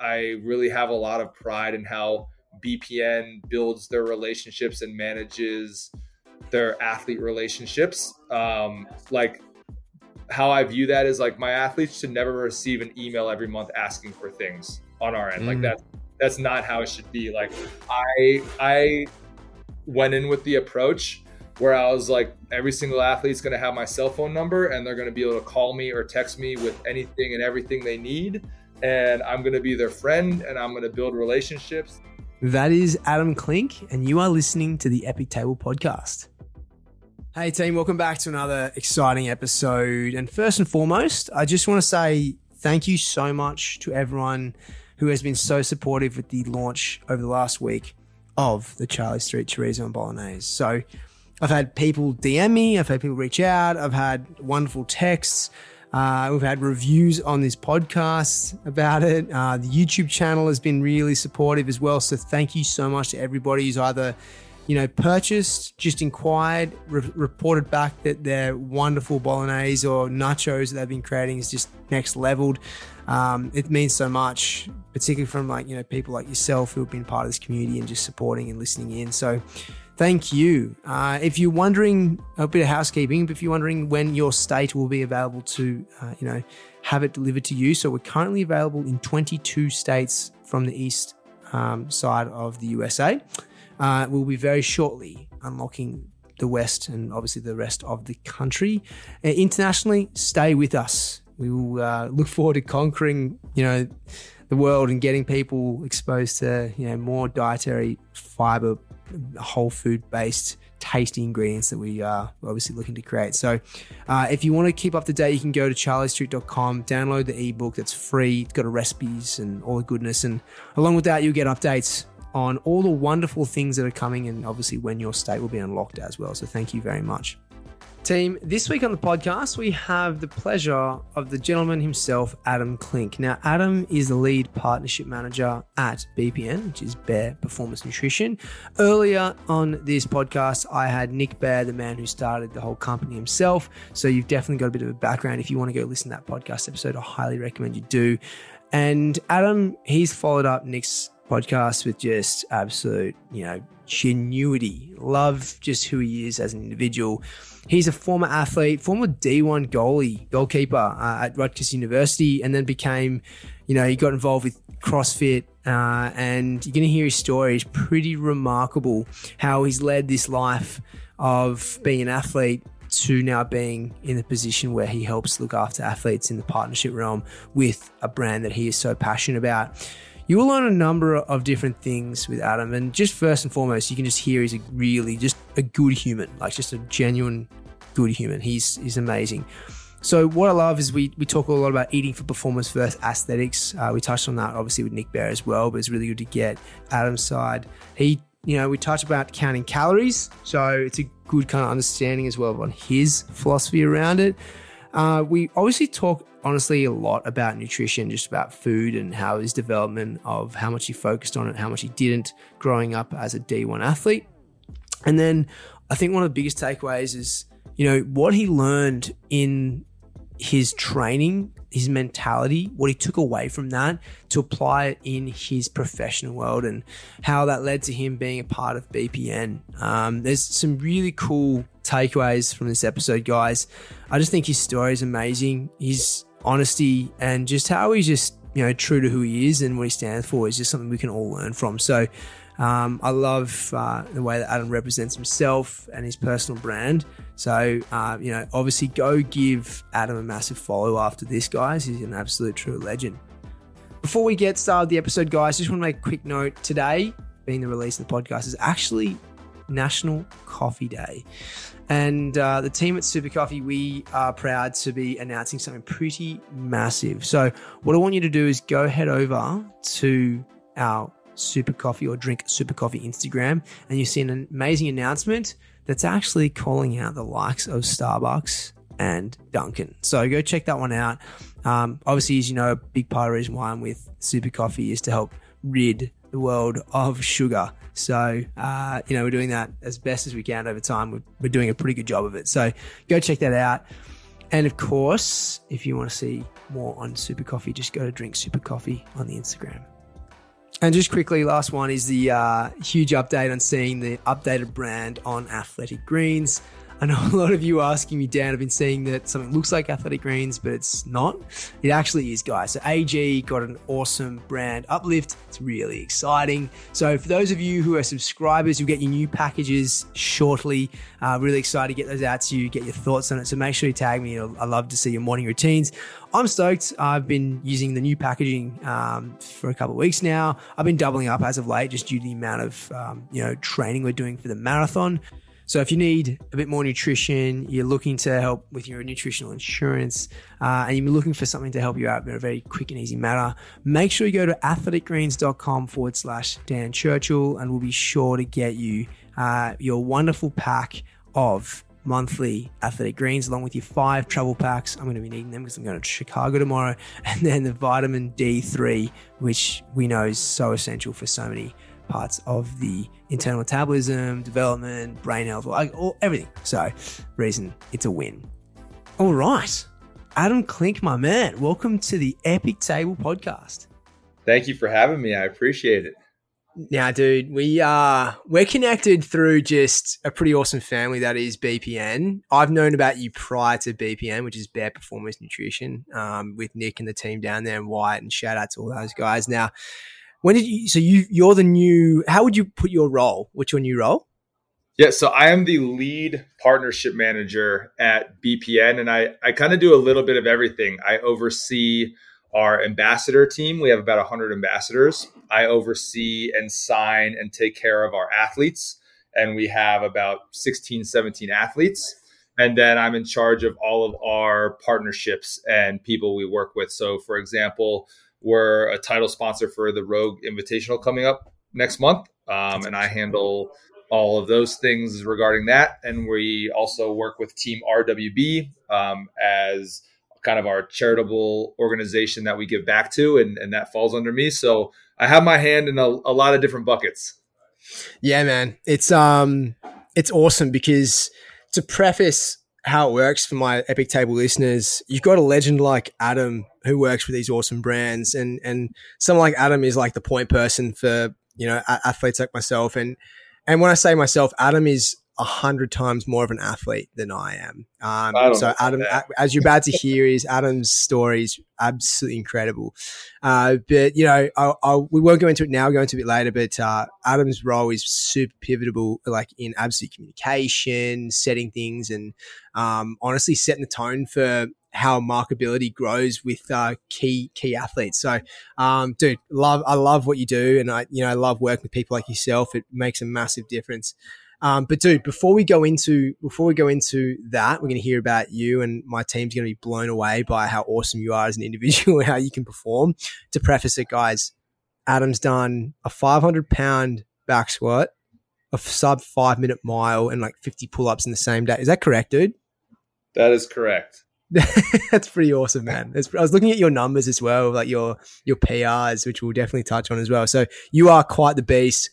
I really have a lot of pride in how BPN builds their relationships and manages their athlete relationships. Um, like how I view that is like my athletes should never receive an email every month asking for things on our end. Mm. Like that's that's not how it should be. Like I I went in with the approach where I was like, every single athlete's going to have my cell phone number and they're going to be able to call me or text me with anything and everything they need. And I'm going to be their friend and I'm going to build relationships. That is Adam Klink, and you are listening to the Epic Table Podcast. Hey, team, welcome back to another exciting episode. And first and foremost, I just want to say thank you so much to everyone who has been so supportive with the launch over the last week of the Charlie Street Chorizo and Bolognese. So, I've had people DM me, I've had people reach out, I've had wonderful texts. Uh, we've had reviews on this podcast about it. Uh, the YouTube channel has been really supportive as well. So thank you so much to everybody who's either, you know, purchased, just inquired, re- reported back that their wonderful bolognese or nachos that they've been creating is just next leveled. Um, it means so much, particularly from like you know people like yourself who have been part of this community and just supporting and listening in. So Thank you. Uh, if you're wondering, a bit of housekeeping, but if you're wondering when your state will be available to, uh, you know, have it delivered to you, so we're currently available in 22 states from the east um, side of the USA. Uh, we'll be very shortly unlocking the west and obviously the rest of the country. Uh, internationally, stay with us. We will uh, look forward to conquering, you know, the world and getting people exposed to, you know, more dietary fiber whole food based tasty ingredients that we are obviously looking to create. So, uh, if you want to keep up to date, you can go to charliestreet.com, download the ebook that's free. It's got recipes and all the goodness. And along with that, you'll get updates on all the wonderful things that are coming and obviously when your state will be unlocked as well. So, thank you very much. Team, this week on the podcast, we have the pleasure of the gentleman himself, Adam Klink. Now, Adam is the lead partnership manager at BPN, which is Bare Performance Nutrition. Earlier on this podcast, I had Nick Bare, the man who started the whole company himself. So you've definitely got a bit of a background. If you want to go listen to that podcast episode, I highly recommend you do. And Adam, he's followed up Nick's podcast with just absolute, you know, genuity. Love just who he is as an individual. He's a former athlete, former D1 goalie, goalkeeper uh, at Rutgers University, and then became, you know, he got involved with CrossFit. Uh, and you're going to hear his story. It's pretty remarkable how he's led this life of being an athlete to now being in the position where he helps look after athletes in the partnership realm with a brand that he is so passionate about you will learn a number of different things with Adam. And just first and foremost, you can just hear he's a really just a good human, like just a genuine good human. He's he's amazing. So what I love is we we talk a lot about eating for performance versus aesthetics. Uh, we touched on that obviously with Nick Bare as well, but it's really good to get Adam's side. He you know we touched about counting calories, so it's a good kind of understanding as well on his philosophy around it. Uh, we obviously talk honestly a lot about nutrition, just about food and how his development of how much he focused on it, how much he didn't growing up as a D1 athlete. And then I think one of the biggest takeaways is, you know, what he learned in his training, his mentality, what he took away from that to apply it in his professional world and how that led to him being a part of BPN. Um, there's some really cool takeaways from this episode, guys. I just think his story is amazing. His honesty and just how he's just you know true to who he is and what he stands for is just something we can all learn from. So um, I love uh, the way that Adam represents himself and his personal brand. So uh, you know, obviously, go give Adam a massive follow after this, guys. He's an absolute true legend. Before we get started the episode, guys, just want to make a quick note. Today, being the release of the podcast, is actually National Coffee Day. And uh, the team at Super Coffee, we are proud to be announcing something pretty massive. So, what I want you to do is go head over to our Super Coffee or Drink Super Coffee Instagram, and you see an amazing announcement that's actually calling out the likes of Starbucks and Dunkin'. So, go check that one out. Um, obviously, as you know, a big part of the reason why I'm with Super Coffee is to help rid the world of sugar. So, uh, you know, we're doing that as best as we can over time. We're, we're, doing a pretty good job of it. So, go check that out. And of course, if you want to see more on Super Coffee, just go to Drink Super Coffee on the Instagram. And just quickly, last one is the uh, huge update on seeing the updated brand on Athletic Greens. I know a lot of you asking me, Dan, I've been seeing that something looks like Athletic Greens, but it's not. It actually is, guys. So AG got an awesome brand uplift. It's really exciting. So for those of you who are subscribers, you'll get your new packages shortly. Uh, really excited to get those out to you, get your thoughts on it. So make sure you tag me. I love to see your morning routines. I'm stoked. I've been using the new packaging um, for a couple of weeks now. I've been doubling up as of late, just due to the amount of um, you know training we're doing for the marathon. So if you need a bit more nutrition, you're looking to help with your nutritional insurance, uh, and you're looking for something to help you out in a very quick and easy manner, make sure you go to athleticgreens.com forward slash Dan Churchill, and we'll be sure to get you uh, your wonderful pack of monthly athletic greens along with your five travel packs. I'm going to be needing them because I'm going to Chicago tomorrow. And then the vitamin D3, which we know is so essential for so many parts of the internal metabolism, development, brain health, like all, everything. So, reason it's a win. All right. Adam Klink, my man, welcome to the Epic Table podcast. Thank you for having me. I appreciate it. Now, dude, we are we're connected through just a pretty awesome family that is BPN. I've known about you prior to BPN, which is Bare Performance Nutrition, um, with Nick and the team down there and Wyatt, and shout out to all those guys. Now, when did you? So you you're the new. How would you put your role? What's your new role? Yeah, so I am the lead partnership manager at BPN, and I I kind of do a little bit of everything. I oversee our ambassador team. We have about 100 ambassadors. I oversee and sign and take care of our athletes, and we have about 16, 17 athletes. And then I'm in charge of all of our partnerships and people we work with. So, for example, we're a title sponsor for the Rogue Invitational coming up next month, um, and I handle all of those things regarding that. And we also work with Team RWB um, as kind of our charitable organization that we give back to, and, and that falls under me. So I have my hand in a, a lot of different buckets. Yeah, man, it's um, it's awesome because to preface how it works for my Epic Table listeners, you've got a legend like Adam who works with these awesome brands, and and someone like Adam is like the point person for you know athletes like myself, and and when I say myself, Adam is a hundred times more of an athlete than I am. Um, I so Adam, as you're about to hear, is Adam's story is absolutely incredible. Uh, but you know, I, I, we won't go into it now. We'll go into it a bit later. But uh, Adam's role is super pivotal, like in absolute communication, setting things, and um, honestly setting the tone for how markability grows with uh, key key athletes. So, um, dude, love I love what you do, and I you know I love working with people like yourself. It makes a massive difference. Um, but dude, before we go into before we go into that, we're going to hear about you, and my team's going to be blown away by how awesome you are as an individual and how you can perform. To preface it, guys, Adam's done a 500 pound back squat, a sub five minute mile, and like 50 pull ups in the same day. Is that correct, dude? That is correct. That's pretty awesome, man. I was looking at your numbers as well, like your your PRs, which we'll definitely touch on as well. So you are quite the beast.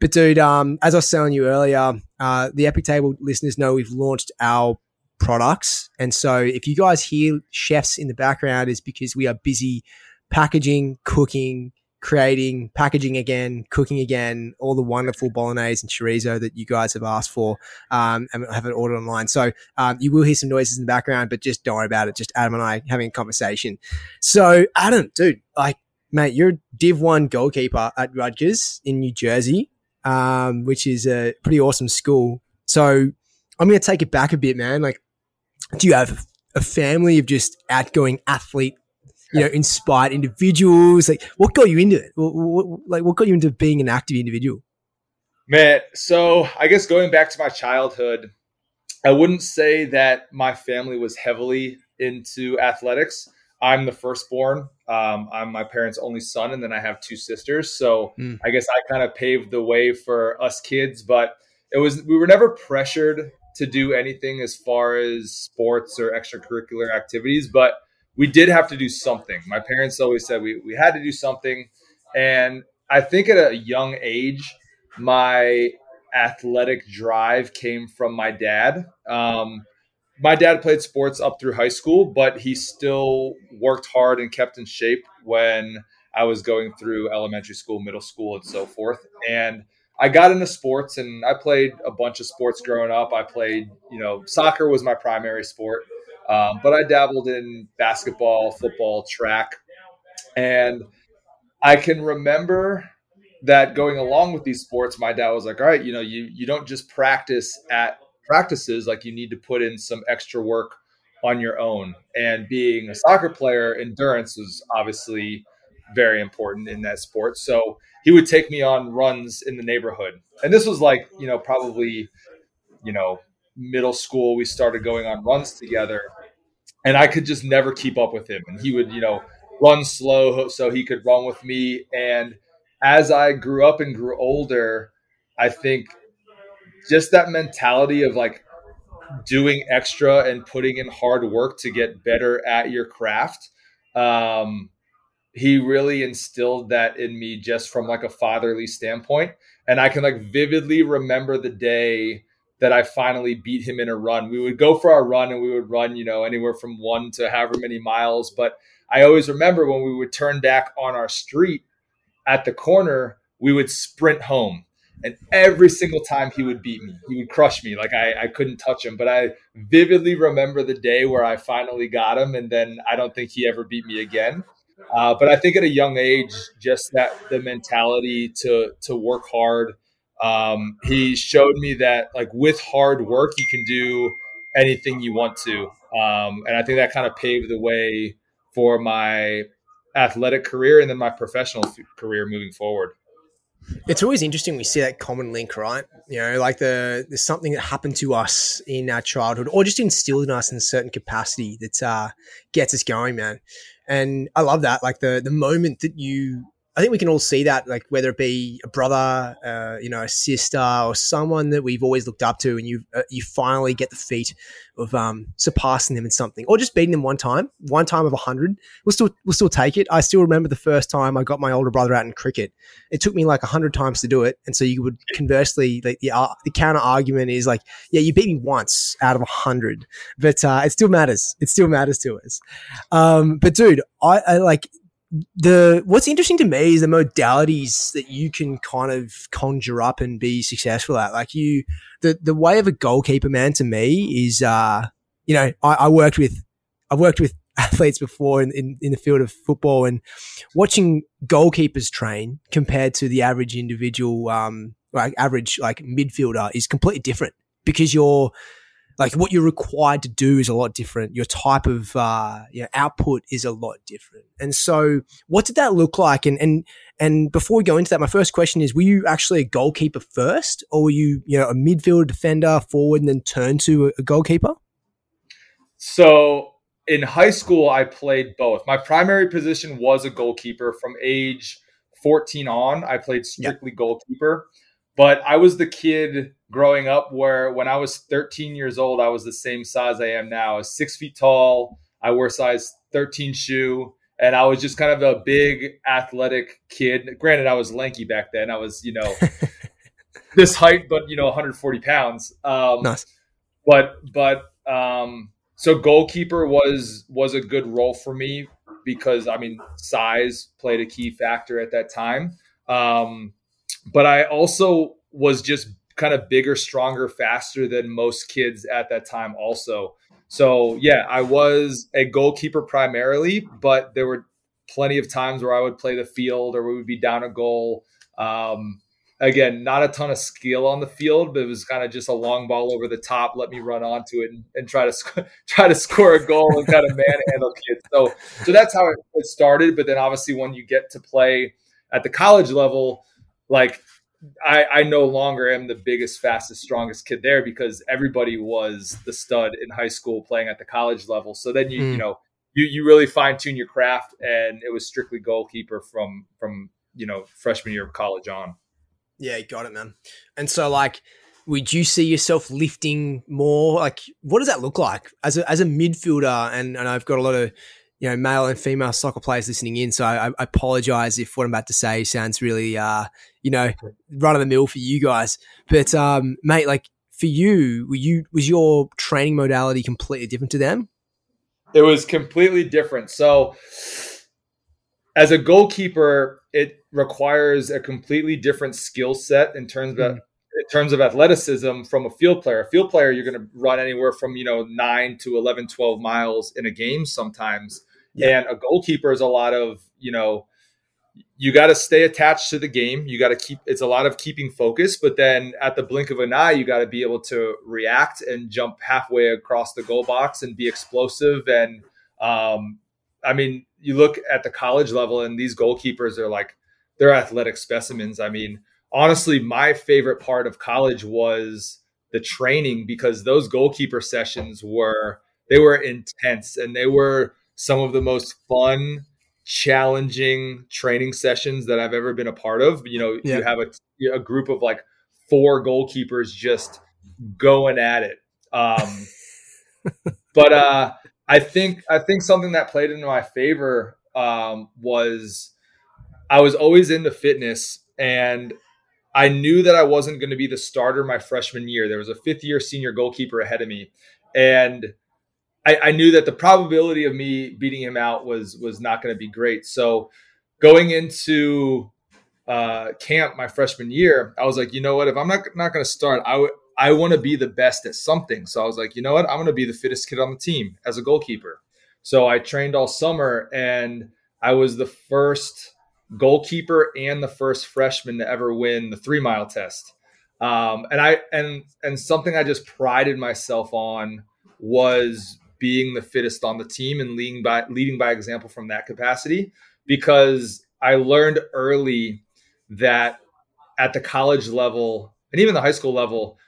But dude, um, as I was telling you earlier, uh, the Epic Table listeners know we've launched our products, and so if you guys hear chefs in the background, is because we are busy packaging, cooking, creating, packaging again, cooking again, all the wonderful bolognese and chorizo that you guys have asked for um, and have it ordered online. So um, you will hear some noises in the background, but just don't worry about it. Just Adam and I having a conversation. So Adam, dude, like, mate, you're Div One goalkeeper at Rutgers in New Jersey um, which is a pretty awesome school. So I'm going to take it back a bit, man. Like, do you have a family of just outgoing athlete, you know, inspired individuals? Like, what got you into it? What, what, like, what got you into being an active individual? Man, so I guess going back to my childhood, I wouldn't say that my family was heavily into athletics. I'm the firstborn. Um, I'm my parents' only son, and then I have two sisters. So mm. I guess I kind of paved the way for us kids. But it was we were never pressured to do anything as far as sports or extracurricular activities, but we did have to do something. My parents always said we we had to do something, and I think at a young age, my athletic drive came from my dad. Um, my dad played sports up through high school, but he still worked hard and kept in shape when I was going through elementary school, middle school, and so forth. And I got into sports and I played a bunch of sports growing up. I played, you know, soccer was my primary sport, um, but I dabbled in basketball, football, track. And I can remember that going along with these sports, my dad was like, all right, you know, you, you don't just practice at practices, like you need to put in some extra work on your own. And being a soccer player, endurance was obviously very important in that sport. So he would take me on runs in the neighborhood. And this was like, you know, probably, you know, middle school, we started going on runs together. And I could just never keep up with him. And he would, you know, run slow so he could run with me. And as I grew up and grew older, I think just that mentality of like doing extra and putting in hard work to get better at your craft um, he really instilled that in me just from like a fatherly standpoint. And i can like vividly remember the day that i finally beat him in a run. We would go for our run and we would run you know anywhere from one to however many miles. But i always remember when we would turn back on our street at the corner we would sprint home and every single time he would beat me he would crush me like I, I couldn't touch him but i vividly remember the day where i finally got him and then i don't think he ever beat me again uh, but I think at a young age, just that the mentality to to work hard. Um, he showed me that like with hard work, you can do anything you want to, um, and I think that kind of paved the way for my athletic career and then my professional career moving forward. It's always interesting we see that common link, right? You know, like the there's something that happened to us in our childhood, or just instilled in us in a certain capacity that uh, gets us going, man. And I love that. Like the the moment that you I think we can all see that, like whether it be a brother, uh, you know, a sister, or someone that we've always looked up to, and you uh, you finally get the feat of um, surpassing them in something, or just beating them one time, one time of a hundred. We'll still we'll still take it. I still remember the first time I got my older brother out in cricket. It took me like a hundred times to do it, and so you would conversely, like the uh, the counter argument is like, yeah, you beat me once out of a hundred, but uh, it still matters. It still matters to us. Um, but dude, I, I like the what's interesting to me is the modalities that you can kind of conjure up and be successful at. Like you, the the way of a goalkeeper, man, to me is, uh, you know, I, I worked with, I've worked with athletes before in, in, in the field of football and watching goalkeepers train compared to the average individual, um, like average like midfielder is completely different because you're like what you're required to do is a lot different. Your type of uh, you know, output is a lot different. And so, what did that look like? And and and before we go into that, my first question is: Were you actually a goalkeeper first, or were you you know a midfielder, defender, forward, and then turn to a goalkeeper? So in high school, I played both. My primary position was a goalkeeper. From age 14 on, I played strictly goalkeeper. But I was the kid growing up where when I was 13 years old, I was the same size I am now. I was six feet tall. I wore size 13 shoe. And I was just kind of a big athletic kid. Granted, I was lanky back then. I was, you know, this height, but you know, 140 pounds. Um, nice. But but um, so goalkeeper was was a good role for me because I mean size played a key factor at that time. Um, but I also was just kind of bigger, stronger, faster than most kids at that time, also. So, yeah, I was a goalkeeper primarily, but there were plenty of times where I would play the field or we would be down a goal. Um, again, not a ton of skill on the field, but it was kind of just a long ball over the top. Let me run onto it and, and try to sc- try to score a goal and kind of manhandle kids. So, so that's how it, it started. But then obviously, when you get to play at the college level, like I, I no longer am the biggest, fastest, strongest kid there because everybody was the stud in high school playing at the college level. So then you mm. you know you you really fine tune your craft, and it was strictly goalkeeper from from you know freshman year of college on. Yeah, got it, man. And so like, would you see yourself lifting more? Like, what does that look like as a as a midfielder? And and I've got a lot of you know, male and female soccer players listening in. So I, I apologize if what I'm about to say sounds really, uh, you know, run of the mill for you guys. But, um, mate, like for you, were you was your training modality completely different to them? It was completely different. So, as a goalkeeper, it requires a completely different skill set in terms of mm. in terms of athleticism from a field player. A field player, you're going to run anywhere from you know nine to 11, 12 miles in a game sometimes, and a goalkeeper is a lot of you know you got to stay attached to the game. You got to keep it's a lot of keeping focus, but then at the blink of an eye, you got to be able to react and jump halfway across the goal box and be explosive. And um, I mean, you look at the college level, and these goalkeepers are like they're athletic specimens. I mean, honestly, my favorite part of college was the training because those goalkeeper sessions were they were intense and they were some of the most fun challenging training sessions that I've ever been a part of. You know, yeah. you have a, a group of like four goalkeepers just going at it. Um, but uh, I think I think something that played into my favor um, was I was always into fitness and I knew that I wasn't going to be the starter my freshman year. There was a fifth year senior goalkeeper ahead of me, and I, I knew that the probability of me beating him out was was not going to be great. So going into uh, camp my freshman year, I was like, you know what? If I'm not not going to start, I would I want to be the best at something. So I was like, you know what? I'm going to be the fittest kid on the team as a goalkeeper. So I trained all summer, and I was the first goalkeeper and the first freshman to ever win the three mile test. Um, and I and and something I just prided myself on was being the fittest on the team and leading by leading by example from that capacity because I learned early that at the college level and even the high school level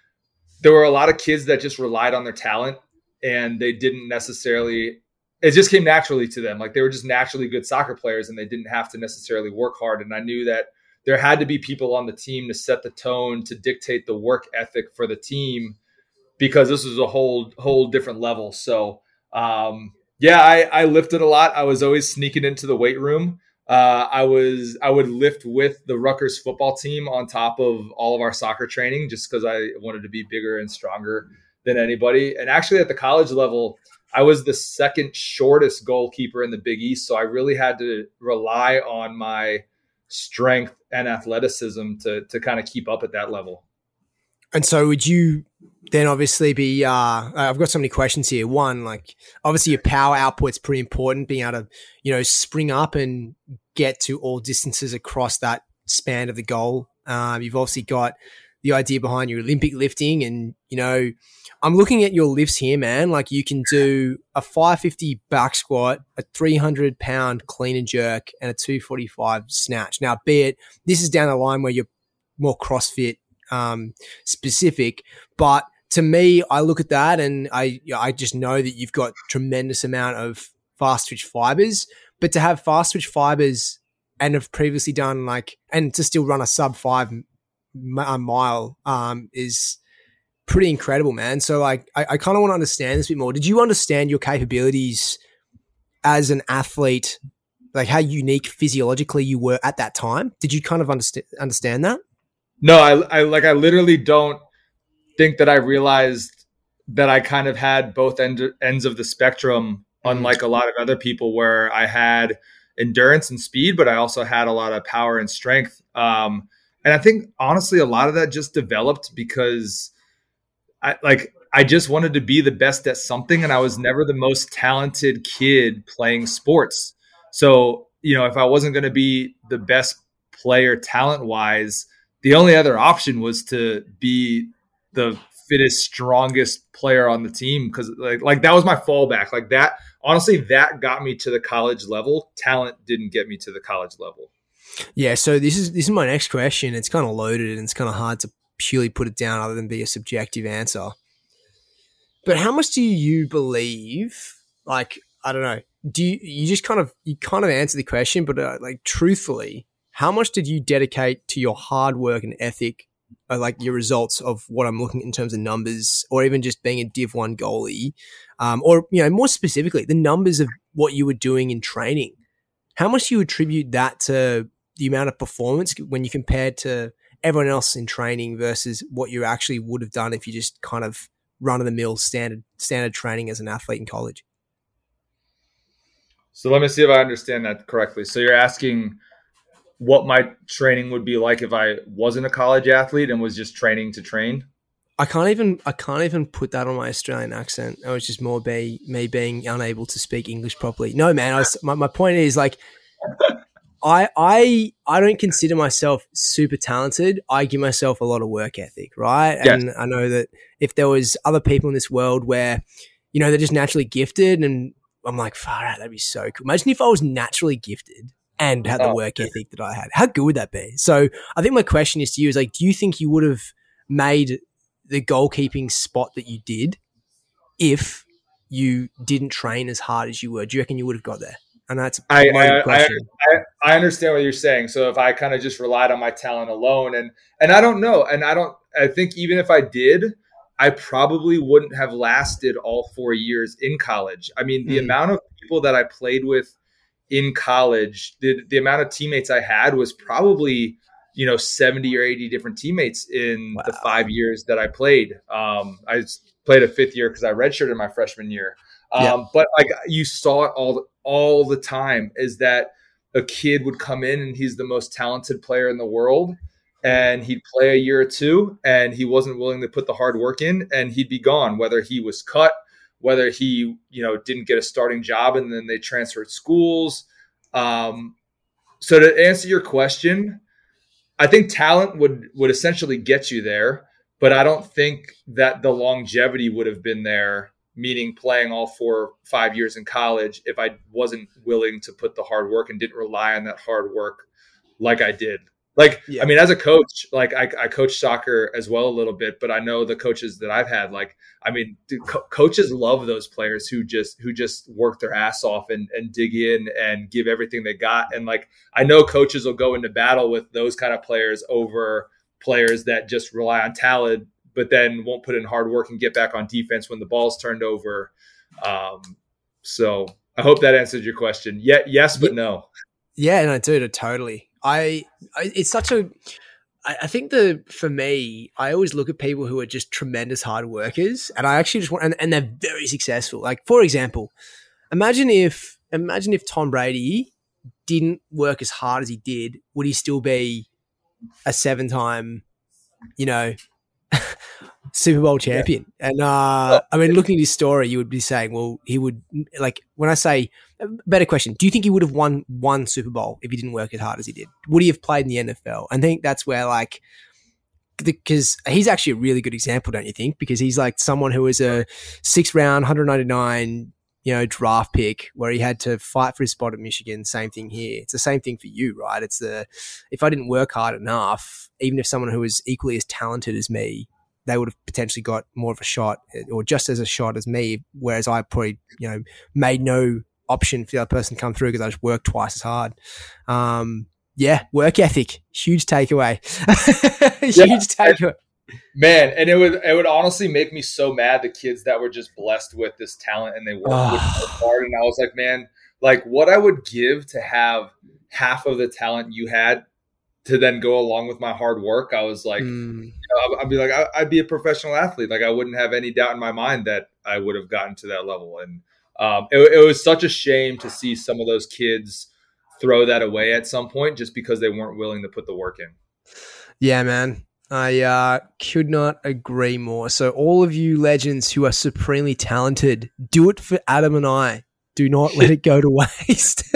there were a lot of kids that just relied on their talent and they didn't necessarily it just came naturally to them like they were just naturally good soccer players and they didn't have to necessarily work hard and I knew that there had to be people on the team to set the tone to dictate the work ethic for the team because this was a whole whole different level. So um, yeah, I, I lifted a lot. I was always sneaking into the weight room. Uh, I was I would lift with the Rutgers football team on top of all of our soccer training just because I wanted to be bigger and stronger than anybody. And actually, at the college level, I was the second shortest goalkeeper in the Big East, so I really had to rely on my strength and athleticism to to kind of keep up at that level. And so, would you then obviously be? Uh, I've got so many questions here. One, like obviously your power output's pretty important. Being able to, you know, spring up and get to all distances across that span of the goal. Um, you've obviously got the idea behind your Olympic lifting, and you know, I'm looking at your lifts here, man. Like you can do a 550 back squat, a 300 pound clean and jerk, and a 245 snatch. Now, be it this is down the line where you're more CrossFit um, specific. But to me, I look at that and I I just know that you've got tremendous amount of fast twitch fibers. But to have fast twitch fibers and have previously done like and to still run a sub five mile um, is pretty incredible, man. So like I, I kind of want to understand this a bit more. Did you understand your capabilities as an athlete? Like how unique physiologically you were at that time? Did you kind of understand understand that? No, I, I like I literally don't think that I realized that I kind of had both end, ends of the spectrum, mm-hmm. unlike a lot of other people, where I had endurance and speed, but I also had a lot of power and strength. Um, and I think honestly, a lot of that just developed because I like I just wanted to be the best at something, and I was never the most talented kid playing sports. So you know, if I wasn't going to be the best player talent wise, the only other option was to be the fittest, strongest player on the team because like like that was my fallback. Like that, honestly, that got me to the college level. Talent didn't get me to the college level. Yeah, so this is this is my next question. It's kind of loaded and it's kind of hard to purely put it down other than be a subjective answer. But how much do you believe? Like, I don't know. Do you you just kind of you kind of answer the question, but uh, like truthfully, how much did you dedicate to your hard work and ethic, uh, like your results of what I'm looking in terms of numbers, or even just being a Div One goalie, um, or you know more specifically the numbers of what you were doing in training? How much do you attribute that to the amount of performance when you compared to everyone else in training versus what you actually would have done if you just kind of run of the mill standard standard training as an athlete in college? So let me see if I understand that correctly. So you're asking what my training would be like if I wasn't a college athlete and was just training to train? I can't even I can't even put that on my Australian accent. It was just more be me being unable to speak English properly. No, man. Was, my my point is like, I I I don't consider myself super talented. I give myself a lot of work ethic, right? Yes. And I know that if there was other people in this world where, you know, they're just naturally gifted, and I'm like, far out, that'd be so cool. Imagine if I was naturally gifted and had the oh, work ethic that I had. How good would that be? So I think my question is to you is like, do you think you would have made the goalkeeping spot that you did if you didn't train as hard as you were? Do you reckon you would have got there? And that's I, I, I, I, understand what you're saying. So if I kind of just relied on my talent alone, and and I don't know, and I don't, I think even if I did, I probably wouldn't have lasted all four years in college. I mean, the mm. amount of people that I played with in college, the the amount of teammates I had was probably you know 70 or 80 different teammates in wow. the five years that I played. Um, I played a fifth year because I redshirted my freshman year. Um, yeah. But like you saw it all all the time is that a kid would come in and he's the most talented player in the world and he'd play a year or two and he wasn't willing to put the hard work in and he'd be gone whether he was cut whether he you know didn't get a starting job and then they transferred schools um, so to answer your question I think talent would would essentially get you there, but I don't think that the longevity would have been there. Meaning playing all four five years in college if I wasn't willing to put the hard work and didn't rely on that hard work like I did. Like, yeah. I mean, as a coach, like I, I coach soccer as well a little bit, but I know the coaches that I've had, like, I mean, dude, co- coaches love those players who just, who just work their ass off and, and dig in and give everything they got. And like, I know coaches will go into battle with those kind of players over players that just rely on talent, but then won't put in hard work and get back on defense when the ball's turned over. Um, so I hope that answered your question. Yeah, yes, but no. Yeah, no, dude, totally. I, I it's such a I, think the for me, I always look at people who are just tremendous hard workers, and I actually just want, and, and they're very successful. Like for example, imagine if imagine if Tom Brady didn't work as hard as he did, would he still be a seven time, you know, Super Bowl champion. Yeah. And uh, I mean, looking at his story, you would be saying, well, he would like when I say better question, do you think he would have won one Super Bowl if he didn't work as hard as he did? Would he have played in the NFL? I think that's where like because he's actually a really good example, don't you think? Because he's like someone who was a six round, 199, you know, draft pick where he had to fight for his spot at Michigan. Same thing here. It's the same thing for you, right? It's the if I didn't work hard enough, even if someone who was equally as talented as me they would have potentially got more of a shot eh, or just as a shot as me. Whereas I probably, you know, made no option for the other person to come through because I just work twice as hard. Um, yeah, work ethic, huge takeaway. huge yeah, takeaway. Man, and it would it would honestly make me so mad the kids that were just blessed with this talent and they worked oh. hard. And I was like, man, like what I would give to have half of the talent you had to then go along with my hard work, I was like, mm. you know, I'd be like, I'd be a professional athlete. Like I wouldn't have any doubt in my mind that I would have gotten to that level. And um, it, it, was such a shame to see some of those kids throw that away at some point just because they weren't willing to put the work in. Yeah, man. I uh, could not agree more. So, all of you legends who are supremely talented, do it for Adam and I. Do not let it go to waste.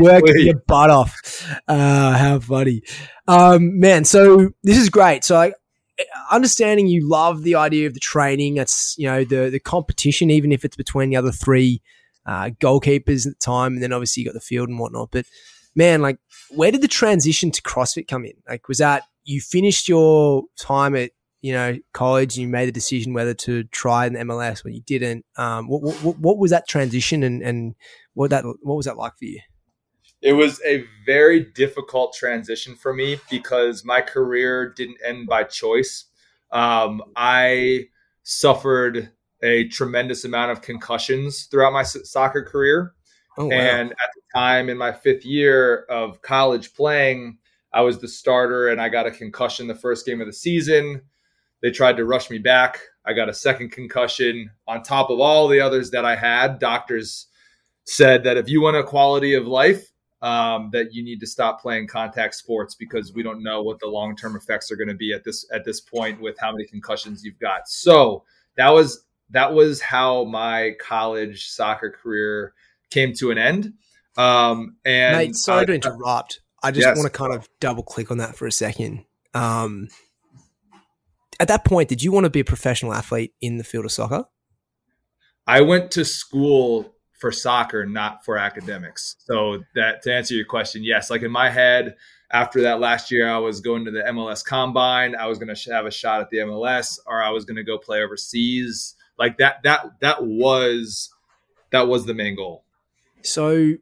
Work your butt off. Uh, how funny. Um, man, so this is great. So I, understanding you love the idea of the training, that's, you know, the, the competition, even if it's between the other three uh, goalkeepers at the time. And then obviously you got the field and whatnot. But man, like, where did the transition to CrossFit come in? Like, was that you finished your time at you know, college and you made the decision whether to try the MLS or you didn't. Um, what, what, what was that transition and, and what that what was that like for you? It was a very difficult transition for me because my career didn't end by choice. Um, I suffered a tremendous amount of concussions throughout my soccer career. Oh, wow. And at the time in my fifth year of college playing, I was the starter and I got a concussion the first game of the season. They tried to rush me back. I got a second concussion on top of all the others that I had. Doctors said that if you want a quality of life, um, that you need to stop playing contact sports because we don't know what the long term effects are going to be at this at this point with how many concussions you've got. So that was that was how my college soccer career came to an end. Um, and Mate, sorry uh, to interrupt. I just yes. want to kind of double click on that for a second. Um, at that point, did you want to be a professional athlete in the field of soccer? I went to school for soccer, not for academics. So that to answer your question, yes. Like in my head, after that last year, I was going to the MLS Combine. I was going to have a shot at the MLS, or I was going to go play overseas. Like that. That that was that was the main goal. So,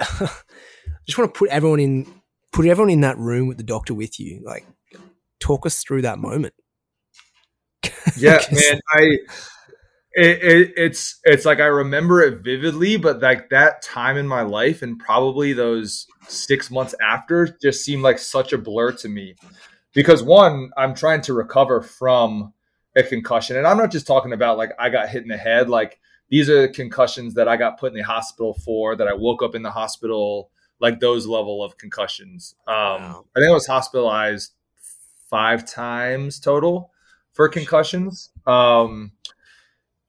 I just want to put everyone in put everyone in that room with the doctor with you. Like, talk us through that moment. yeah, man. I it, it, it's it's like I remember it vividly, but like that time in my life and probably those six months after just seemed like such a blur to me. Because one, I'm trying to recover from a concussion, and I'm not just talking about like I got hit in the head. Like these are the concussions that I got put in the hospital for, that I woke up in the hospital, like those level of concussions. Um, wow. I think I was hospitalized five times total for concussions. Um,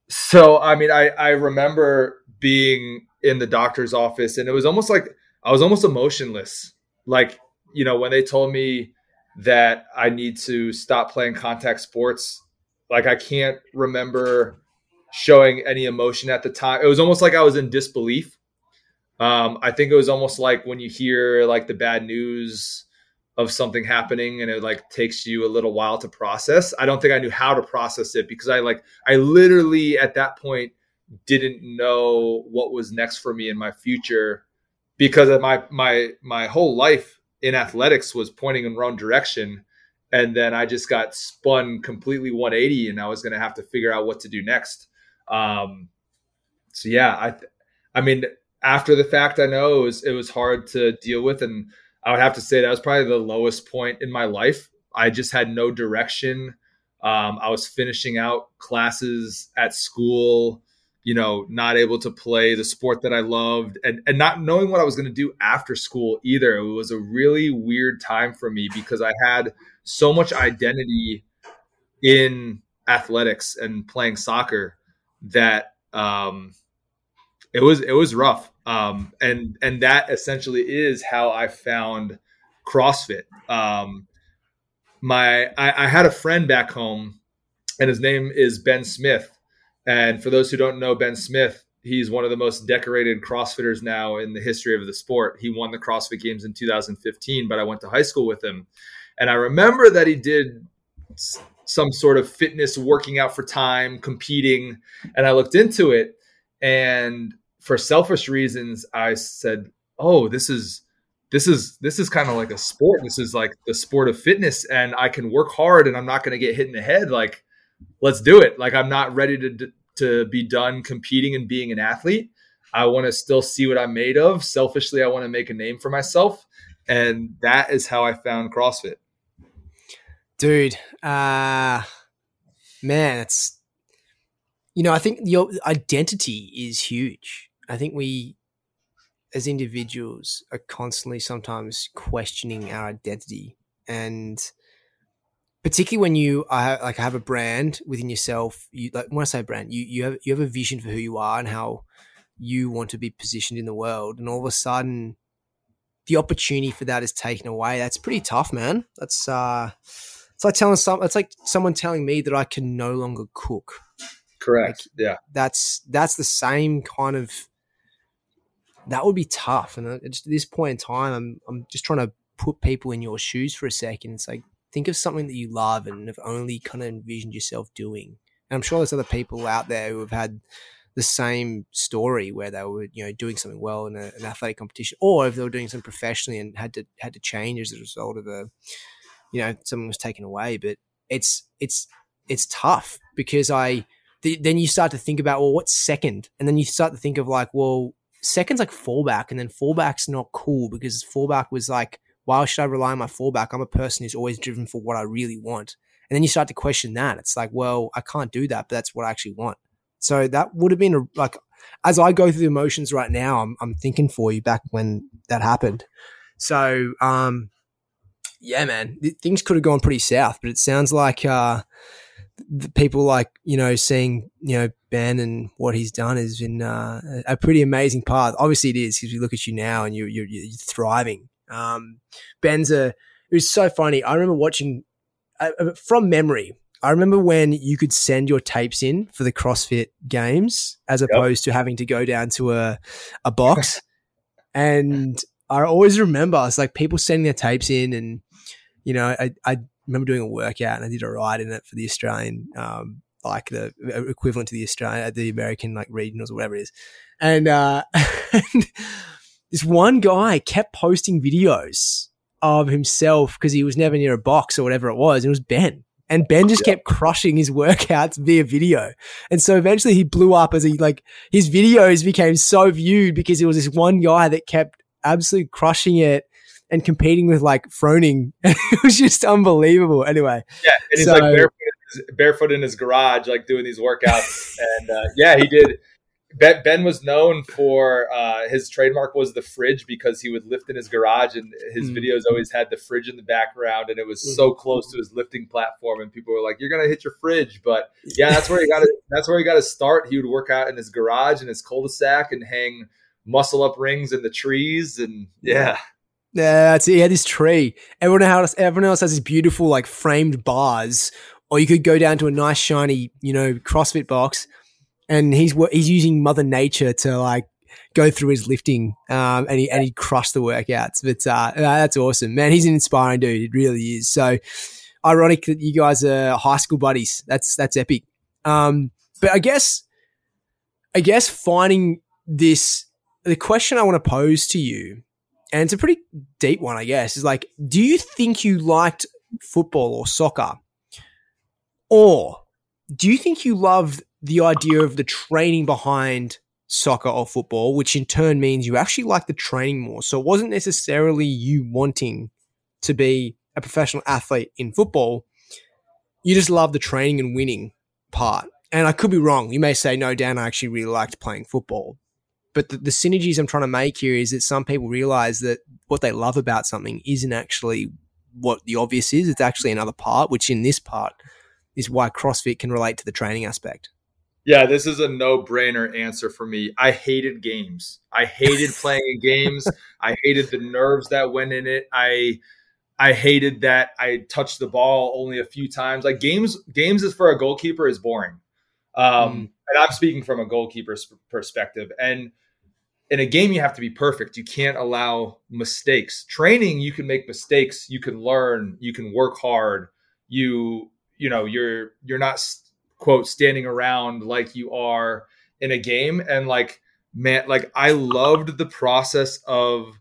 so I mean, I I remember being in the doctor's office, and it was almost like I was almost emotionless. Like you know, when they told me that I need to stop playing contact sports, like I can't remember showing any emotion at the time. It was almost like I was in disbelief. Um, I think it was almost like when you hear like the bad news of something happening and it like takes you a little while to process. I don't think I knew how to process it because I like I literally at that point didn't know what was next for me in my future because of my my my whole life in athletics was pointing in wrong direction and then I just got spun completely 180 and I was going to have to figure out what to do next. Um so yeah, I I mean after the fact I know it was it was hard to deal with and I would have to say that was probably the lowest point in my life. I just had no direction. Um, I was finishing out classes at school, you know, not able to play the sport that I loved and, and not knowing what I was going to do after school either. It was a really weird time for me because I had so much identity in athletics and playing soccer that um, it was it was rough um, and and that essentially is how I found CrossFit. Um, my I, I had a friend back home, and his name is Ben Smith. And for those who don't know Ben Smith, he's one of the most decorated CrossFitters now in the history of the sport. He won the CrossFit Games in 2015, but I went to high school with him, and I remember that he did some sort of fitness working out for time competing and i looked into it and for selfish reasons, I said, "Oh, this is this is this is kind of like a sport. This is like the sport of fitness, and I can work hard, and I'm not going to get hit in the head. Like, let's do it. Like, I'm not ready to to be done competing and being an athlete. I want to still see what I'm made of. Selfishly, I want to make a name for myself, and that is how I found CrossFit. Dude, uh man, it's you know, I think your identity is huge. I think we, as individuals, are constantly sometimes questioning our identity, and particularly when you are like have a brand within yourself. You like when I say brand, you you have you have a vision for who you are and how you want to be positioned in the world, and all of a sudden, the opportunity for that is taken away. That's pretty tough, man. That's uh, it's like telling some. It's like someone telling me that I can no longer cook. Correct. Like, yeah. That's that's the same kind of that would be tough. And at this point in time, I'm I'm just trying to put people in your shoes for a second. It's like think of something that you love and have only kind of envisioned yourself doing. And I'm sure there's other people out there who have had the same story where they were you know doing something well in a, an athletic competition, or if they were doing something professionally and had to had to change as a result of a you know something was taken away. But it's it's it's tough because I then you start to think about well what's second, and then you start to think of like well second's like fallback, and then fallback's not cool because fallback was like why should I rely on my fallback? I'm a person who's always driven for what I really want. And then you start to question that. It's like, well, I can't do that, but that's what I actually want. So that would have been a, like, as I go through the emotions right now, I'm, I'm thinking for you back when that happened. So, um, yeah, man, things could have gone pretty south, but it sounds like, uh, the people like, you know, seeing, you know, Ben and what he's done has been, uh, a pretty amazing path. Obviously it is because we look at you now and you're, you're, you're thriving. Um, Ben's a, it was so funny. I remember watching uh, uh, from memory, I remember when you could send your tapes in for the CrossFit games as opposed yep. to having to go down to a, a box. and I always remember it's like people sending their tapes in and, you know, I, I remember doing a workout and I did a ride in it for the Australian, um, like the uh, equivalent to the Australian, the American like regionals or whatever it is. And, uh, and this one guy kept posting videos of himself because he was never near a box or whatever it was. And it was Ben. And Ben just kept crushing his workouts via video. And so eventually he blew up as he like his videos became so viewed because it was this one guy that kept absolutely crushing it and competing with like Froning. it was just unbelievable. Anyway. Yeah. And he's so, like barefoot, barefoot in his garage, like doing these workouts. and uh, yeah, he did Ben, ben was known for uh, his trademark was the fridge because he would lift in his garage and his mm. videos always had the fridge in the background and it was mm. so close to his lifting platform and people were like you're gonna hit your fridge but yeah that's where he got to that's where he got to start he would work out in his garage in his cul-de-sac and hang muscle up rings in the trees and yeah yeah, that's it. He had this tree. Everyone else, everyone else has these beautiful like framed bars, or you could go down to a nice shiny, you know, CrossFit box and he's he's using Mother Nature to like go through his lifting, um, and he and he crushed the workouts. But uh, that's awesome, man. He's an inspiring dude. It really is. So ironic that you guys are high school buddies. That's that's epic. Um, but I guess, I guess finding this, the question I want to pose to you, and it's a pretty deep one, I guess, is like, do you think you liked football or soccer, or do you think you loved the idea of the training behind soccer or football, which in turn means you actually like the training more. So it wasn't necessarily you wanting to be a professional athlete in football. You just love the training and winning part. And I could be wrong. You may say, no, Dan, I actually really liked playing football. But the, the synergies I'm trying to make here is that some people realize that what they love about something isn't actually what the obvious is. It's actually another part, which in this part is why CrossFit can relate to the training aspect. Yeah, this is a no-brainer answer for me. I hated games. I hated playing in games. I hated the nerves that went in it. I I hated that I touched the ball only a few times. Like games games is for a goalkeeper is boring. Um, mm. and I'm speaking from a goalkeeper's perspective. And in a game you have to be perfect. You can't allow mistakes. Training you can make mistakes, you can learn, you can work hard. You you know, you're you're not quote standing around like you are in a game. And like man like i loved the process of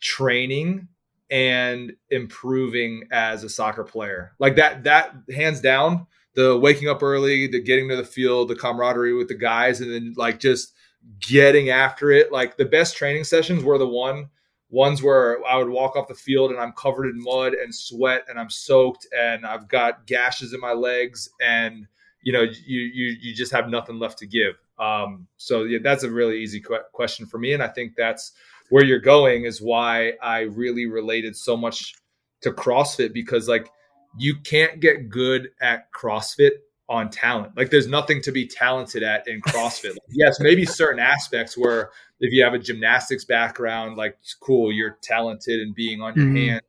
training and improving as a soccer player. Like that that hands down the waking up early the getting to the field the camaraderie with the guys and then like just getting after it. Like the best training sessions were the one ones where I would walk off the field and I'm covered in mud and sweat and I'm soaked and I've got gashes in my legs and you know you you you just have nothing left to give. Um, so yeah, that's a really easy qu- question for me, and I think that's where you're going is why I really related so much to CrossFit because like you can't get good at CrossFit on talent. Like there's nothing to be talented at in CrossFit. Like, yes, maybe certain aspects where if you have a gymnastics background, like cool, you're talented and being on your mm-hmm. hands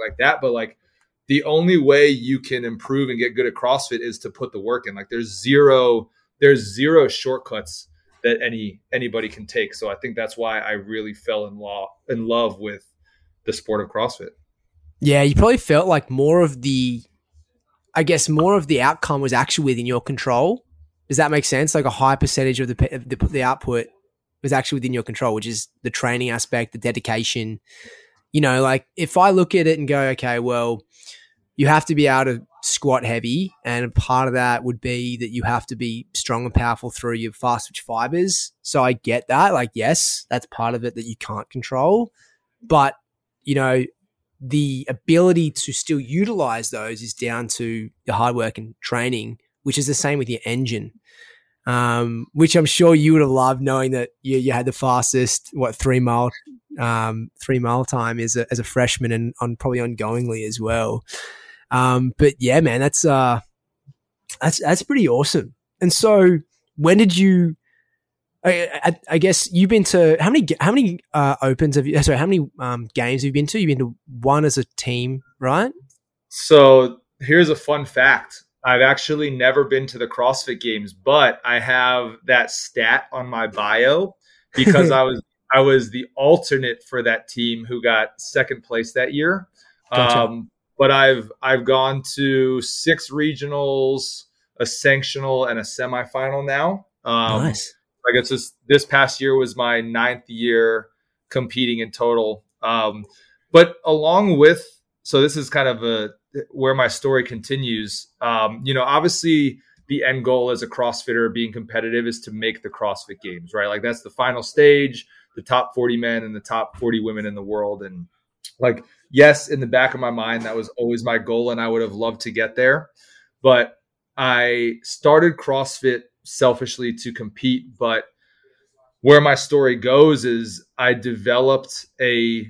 like that. But like the only way you can improve and get good at CrossFit is to put the work in. Like there's zero there's zero shortcuts that any anybody can take. So I think that's why I really fell in love in love with the sport of CrossFit. Yeah, you probably felt like more of the I guess more of the outcome was actually within your control. Does that make sense? Like a high percentage of the the, the output was actually within your control, which is the training aspect, the dedication. You know, like if I look at it and go, okay, well, you have to be able to squat heavy, and part of that would be that you have to be strong and powerful through your fast twitch fibers. So I get that. Like, yes, that's part of it that you can't control, but you know, the ability to still utilize those is down to your hard work and training, which is the same with your engine. Um, which I'm sure you would have loved knowing that you, you had the fastest, what, three mile, um, three mile time as a, as a freshman and on probably ongoingly as well. Um, but yeah, man, that's, uh, that's, that's pretty awesome. And so when did you, I, I, I, guess you've been to how many how many uh, opens have you? Sorry, how many um, games have you been to? You've been to one as a team, right? So here's a fun fact: I've actually never been to the CrossFit Games, but I have that stat on my bio because I was I was the alternate for that team who got second place that year. Gotcha. Um, but I've I've gone to six regionals, a sanctional, and a semifinal now. Um, nice I guess this this past year was my ninth year competing in total. Um, but along with, so this is kind of a where my story continues. Um, you know, obviously the end goal as a CrossFitter being competitive is to make the CrossFit Games, right? Like that's the final stage, the top 40 men and the top 40 women in the world. And like, yes, in the back of my mind, that was always my goal, and I would have loved to get there. But I started CrossFit selfishly to compete, but where my story goes is I developed a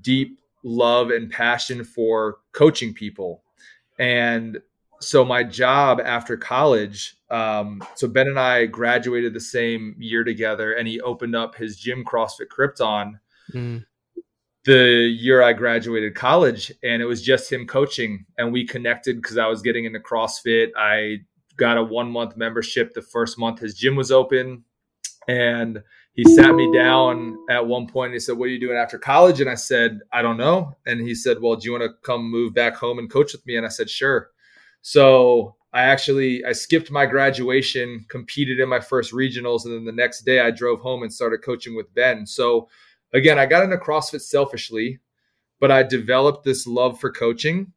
deep love and passion for coaching people. And so my job after college, um, so Ben and I graduated the same year together, and he opened up his gym, CrossFit Krypton, mm. the year I graduated college, and it was just him coaching, and we connected because I was getting into CrossFit. I got a one month membership. The first month his gym was open. And he sat me down at one point and he said, What are you doing after college? And I said, I don't know. And he said, Well, do you want to come move back home and coach with me? And I said, Sure. So I actually I skipped my graduation, competed in my first regionals, and then the next day I drove home and started coaching with Ben. So again, I got into CrossFit selfishly, but I developed this love for coaching.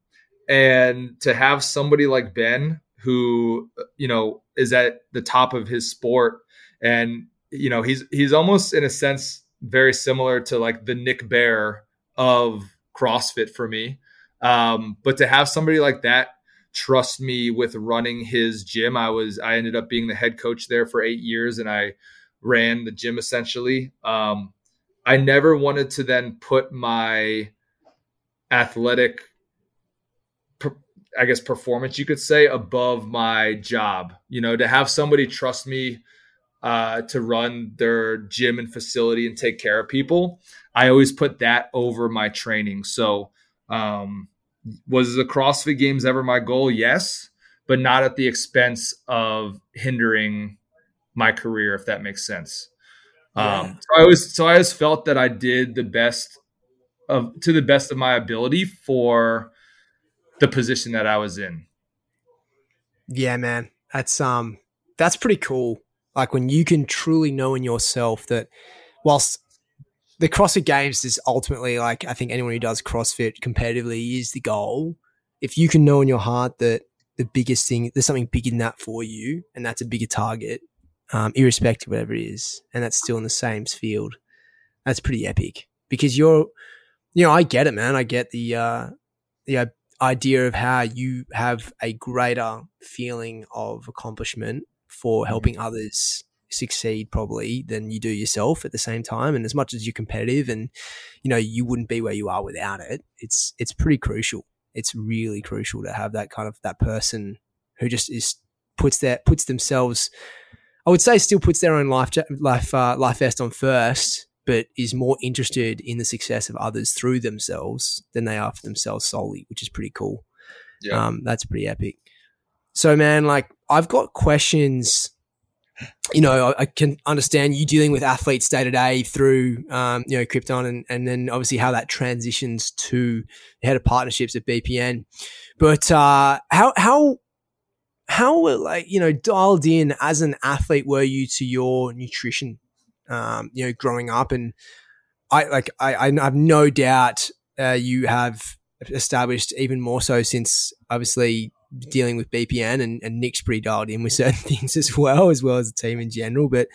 And to have somebody like Ben who you know is at the top of his sport and you know he's he's almost in a sense very similar to like the Nick Bare of CrossFit for me um, but to have somebody like that trust me with running his gym I was I ended up being the head coach there for 8 years and I ran the gym essentially um, I never wanted to then put my athletic I guess performance you could say above my job. You know, to have somebody trust me uh, to run their gym and facility and take care of people, I always put that over my training. So, um, was the CrossFit Games ever my goal? Yes, but not at the expense of hindering my career, if that makes sense. Yeah. Um, so I always, so I always felt that I did the best of to the best of my ability for the position that I was in. Yeah, man. That's um that's pretty cool. Like when you can truly know in yourself that whilst the CrossFit Games is ultimately like I think anyone who does CrossFit competitively is the goal. If you can know in your heart that the biggest thing there's something bigger than that for you, and that's a bigger target, um, irrespective of whatever it is, and that's still in the same field, that's pretty epic. Because you're, you know, I get it, man. I get the, uh, yeah, idea of how you have a greater feeling of accomplishment for mm-hmm. helping others succeed probably than you do yourself at the same time and as much as you're competitive and you know you wouldn't be where you are without it it's it's pretty crucial it's really crucial to have that kind of that person who just is puts that puts themselves i would say still puts their own life life uh, life vest on first but is more interested in the success of others through themselves than they are for themselves solely, which is pretty cool. Yeah. Um, that's pretty epic. So, man, like I've got questions. You know, I, I can understand you dealing with athletes day to day through, um, you know, Krypton, and and then obviously how that transitions to head of partnerships at BPN. But uh, how how how like you know dialed in as an athlete were you to your nutrition um, you know, growing up. And I like, I, I have no doubt uh, you have established even more so since obviously dealing with BPN and, and Nick's pretty dialed in with certain things as well, as well as the team in general. But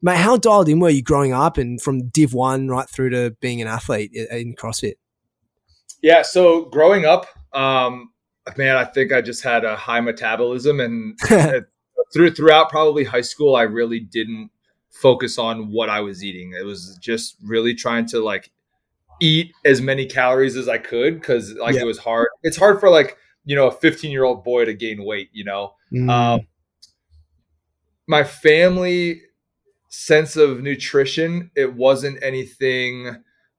mate, how dialed in were you growing up and from Div One right through to being an athlete in CrossFit? Yeah. So growing up, um, man, I think I just had a high metabolism, and through throughout probably high school, I really didn't focus on what I was eating. It was just really trying to like eat as many calories as I could because like yeah. it was hard. It's hard for like you know a 15 year old boy to gain weight. You know, mm. um, my family sense of nutrition it wasn't anything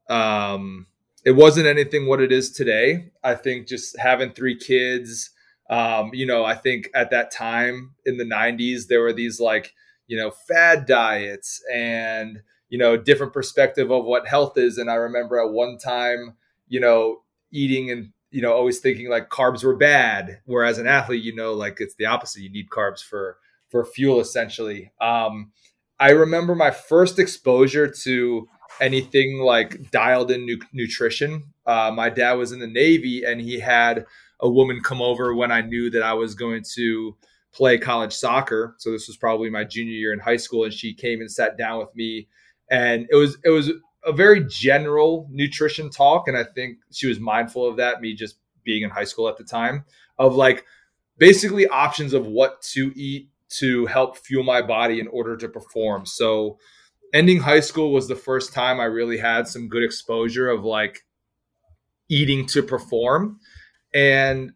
um it wasn't anything what it is today i think just having three kids um you know i think at that time in the 90s there were these like you know fad diets and you know different perspective of what health is and i remember at one time you know eating and you know always thinking like carbs were bad whereas an athlete you know like it's the opposite you need carbs for for fuel essentially um I remember my first exposure to anything like dialed in nu- nutrition. Uh, my dad was in the Navy and he had a woman come over when I knew that I was going to play college soccer. So this was probably my junior year in high school, and she came and sat down with me, and it was it was a very general nutrition talk, and I think she was mindful of that. Me just being in high school at the time, of like basically options of what to eat to help fuel my body in order to perform. So ending high school was the first time I really had some good exposure of like eating to perform. And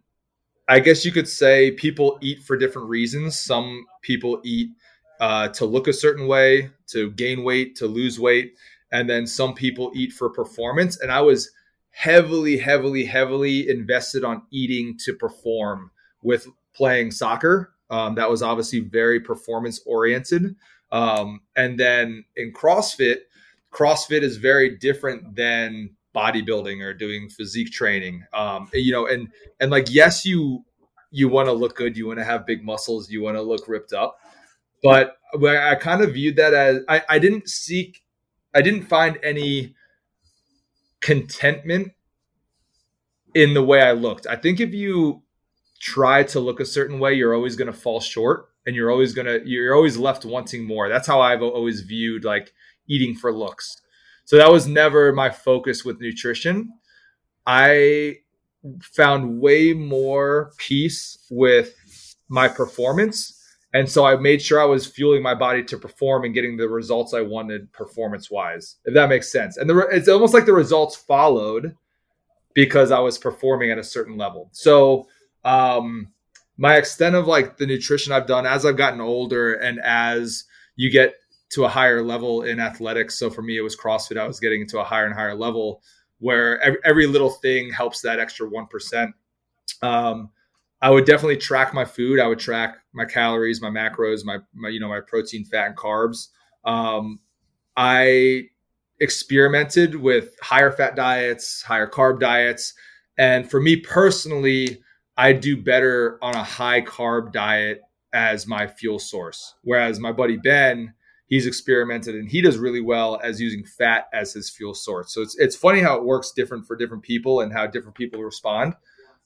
I guess you could say people eat for different reasons. Some people eat uh, to look a certain way, to gain weight, to lose weight. And then some people eat for performance. And I was heavily, heavily, heavily invested on eating to perform with playing soccer um, that was obviously very performance oriented. Um, and then in CrossFit, CrossFit is very different than bodybuilding or doing physique training. Um, you know, and and like yes, you you want to look good, you want to have big muscles, you want to look ripped up, but I kind of viewed that as I, I didn't seek, I didn't find any contentment in the way I looked. I think if you try to look a certain way, you're always going to fall short and you're always going to, you're always left wanting more. That's how I've always viewed like eating for looks. So that was never my focus with nutrition. I found way more peace with my performance. And so I made sure I was fueling my body to perform and getting the results I wanted performance wise, if that makes sense. And the, it's almost like the results followed because I was performing at a certain level. So um, my extent of like the nutrition I've done as I've gotten older and as you get to a higher level in athletics. So for me, it was CrossFit. I was getting into a higher and higher level where every, every little thing helps that extra 1%. Um, I would definitely track my food. I would track my calories, my macros, my, my you know, my protein, fat, and carbs. Um, I experimented with higher fat diets, higher carb diets. And for me personally, I do better on a high carb diet as my fuel source. Whereas my buddy Ben, he's experimented and he does really well as using fat as his fuel source. So it's it's funny how it works different for different people and how different people respond.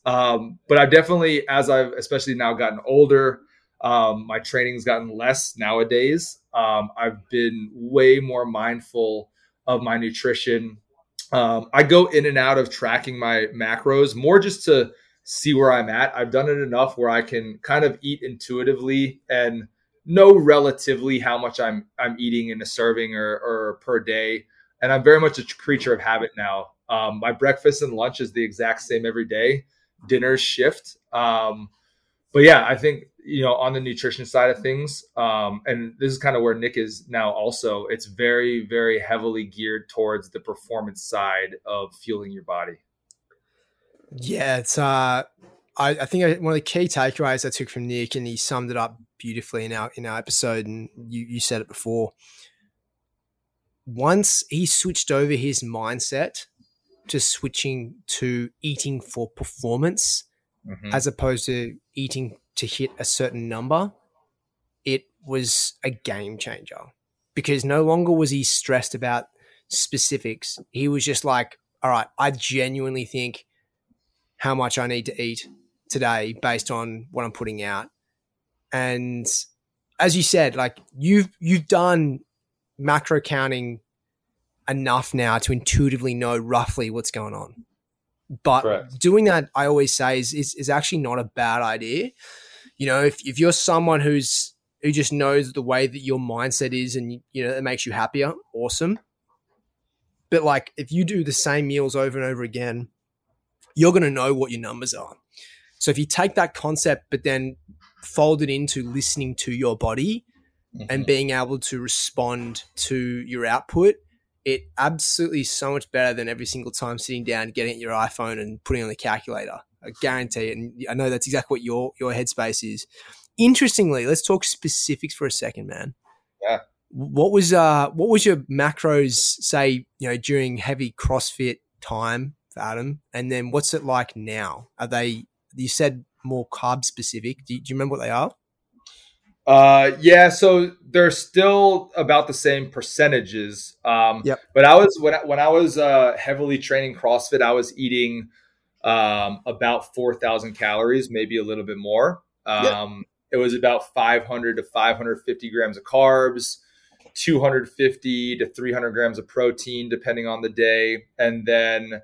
Um, but I've definitely, as I've especially now gotten older, um, my training's gotten less nowadays. Um, I've been way more mindful of my nutrition. Um, I go in and out of tracking my macros more just to see where I'm at. I've done it enough where I can kind of eat intuitively and know relatively how much I'm I'm eating in a serving or, or per day. And I'm very much a creature of habit now. Um, my breakfast and lunch is the exact same every day. Dinners shift. Um, but yeah, I think you know on the nutrition side of things, um, and this is kind of where Nick is now. Also, it's very very heavily geared towards the performance side of fueling your body. Yeah, it's uh, I, I think one of the key takeaways I took from Nick, and he summed it up beautifully in our in our episode, and you you said it before. Once he switched over his mindset to switching to eating for performance, mm-hmm. as opposed to eating to hit a certain number, it was a game changer because no longer was he stressed about specifics. He was just like, all right, I genuinely think how much I need to eat today based on what I'm putting out. And as you said, like you've you've done macro counting enough now to intuitively know roughly what's going on. But Correct. doing that, I always say, is, is is actually not a bad idea. You know, if if you're someone who's who just knows the way that your mindset is, and you know it makes you happier, awesome. But like, if you do the same meals over and over again, you're going to know what your numbers are. So if you take that concept, but then fold it into listening to your body and Mhm. being able to respond to your output, it absolutely so much better than every single time sitting down, getting your iPhone and putting on the calculator. I guarantee it. And I know that's exactly what your your headspace is. Interestingly, let's talk specifics for a second, man. Yeah. What was uh what was your macros say, you know, during heavy CrossFit time for Adam? And then what's it like now? Are they you said more carb specific. Do you, do you remember what they are? Uh, yeah, so they're still about the same percentages. Um, Yep. But I was when I, when I was uh, heavily training CrossFit, I was eating um, about four thousand calories, maybe a little bit more. Um, It was about five hundred to five hundred fifty grams of carbs, two hundred fifty to three hundred grams of protein, depending on the day, and then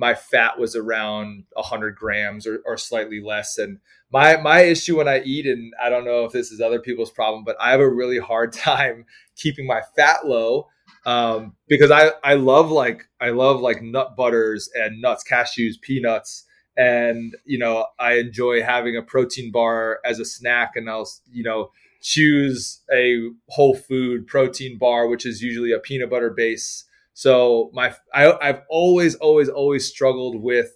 my fat was around 100 grams or, or slightly less and my my issue when I eat, and I don't know if this is other people's problem, but I have a really hard time keeping my fat low um, because I I love like I love like nut butters and nuts, cashews, peanuts, and you know I enjoy having a protein bar as a snack, and I'll you know choose a whole food protein bar, which is usually a peanut butter base. So my I, I've always always always struggled with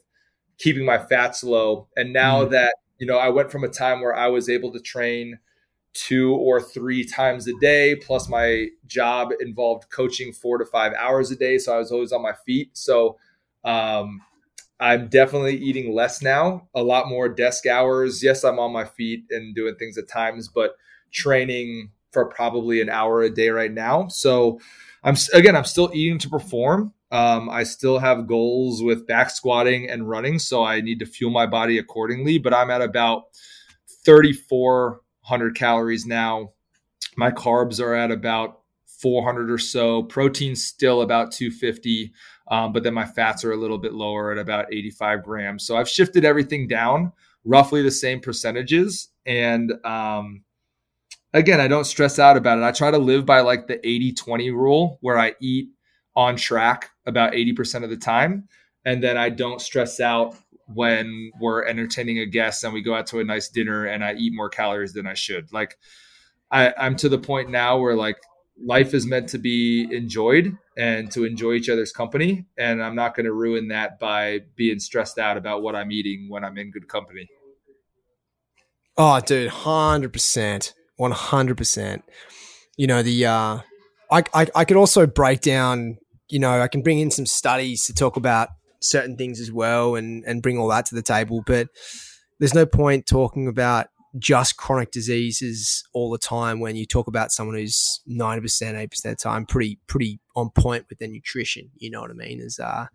keeping my fats low, and now Mm. that you know, I went from a time where I was able to train two or three times a day, plus my job involved coaching four to five hours a day. So I was always on my feet. So um, I'm definitely eating less now, a lot more desk hours. Yes, I'm on my feet and doing things at times, but training for probably an hour a day right now. So I'm again, I'm still eating to perform. Um, I still have goals with back squatting and running, so I need to fuel my body accordingly. But I'm at about 3,400 calories now. My carbs are at about 400 or so. Protein's still about 250, um, but then my fats are a little bit lower at about 85 grams. So I've shifted everything down roughly the same percentages. And um, again, I don't stress out about it. I try to live by like the 80 20 rule where I eat on track about 80% of the time. And then I don't stress out when we're entertaining a guest and we go out to a nice dinner and I eat more calories than I should. Like I, I'm to the point now where like life is meant to be enjoyed and to enjoy each other's company. And I'm not going to ruin that by being stressed out about what I'm eating when I'm in good company. Oh, dude, hundred percent, one hundred percent. You know the uh, I, I I could also break down. You know, I can bring in some studies to talk about certain things as well, and and bring all that to the table. But there's no point talking about just chronic diseases all the time when you talk about someone who's 90%, 80% of the time pretty pretty on point with their nutrition. You know what I mean? There's uh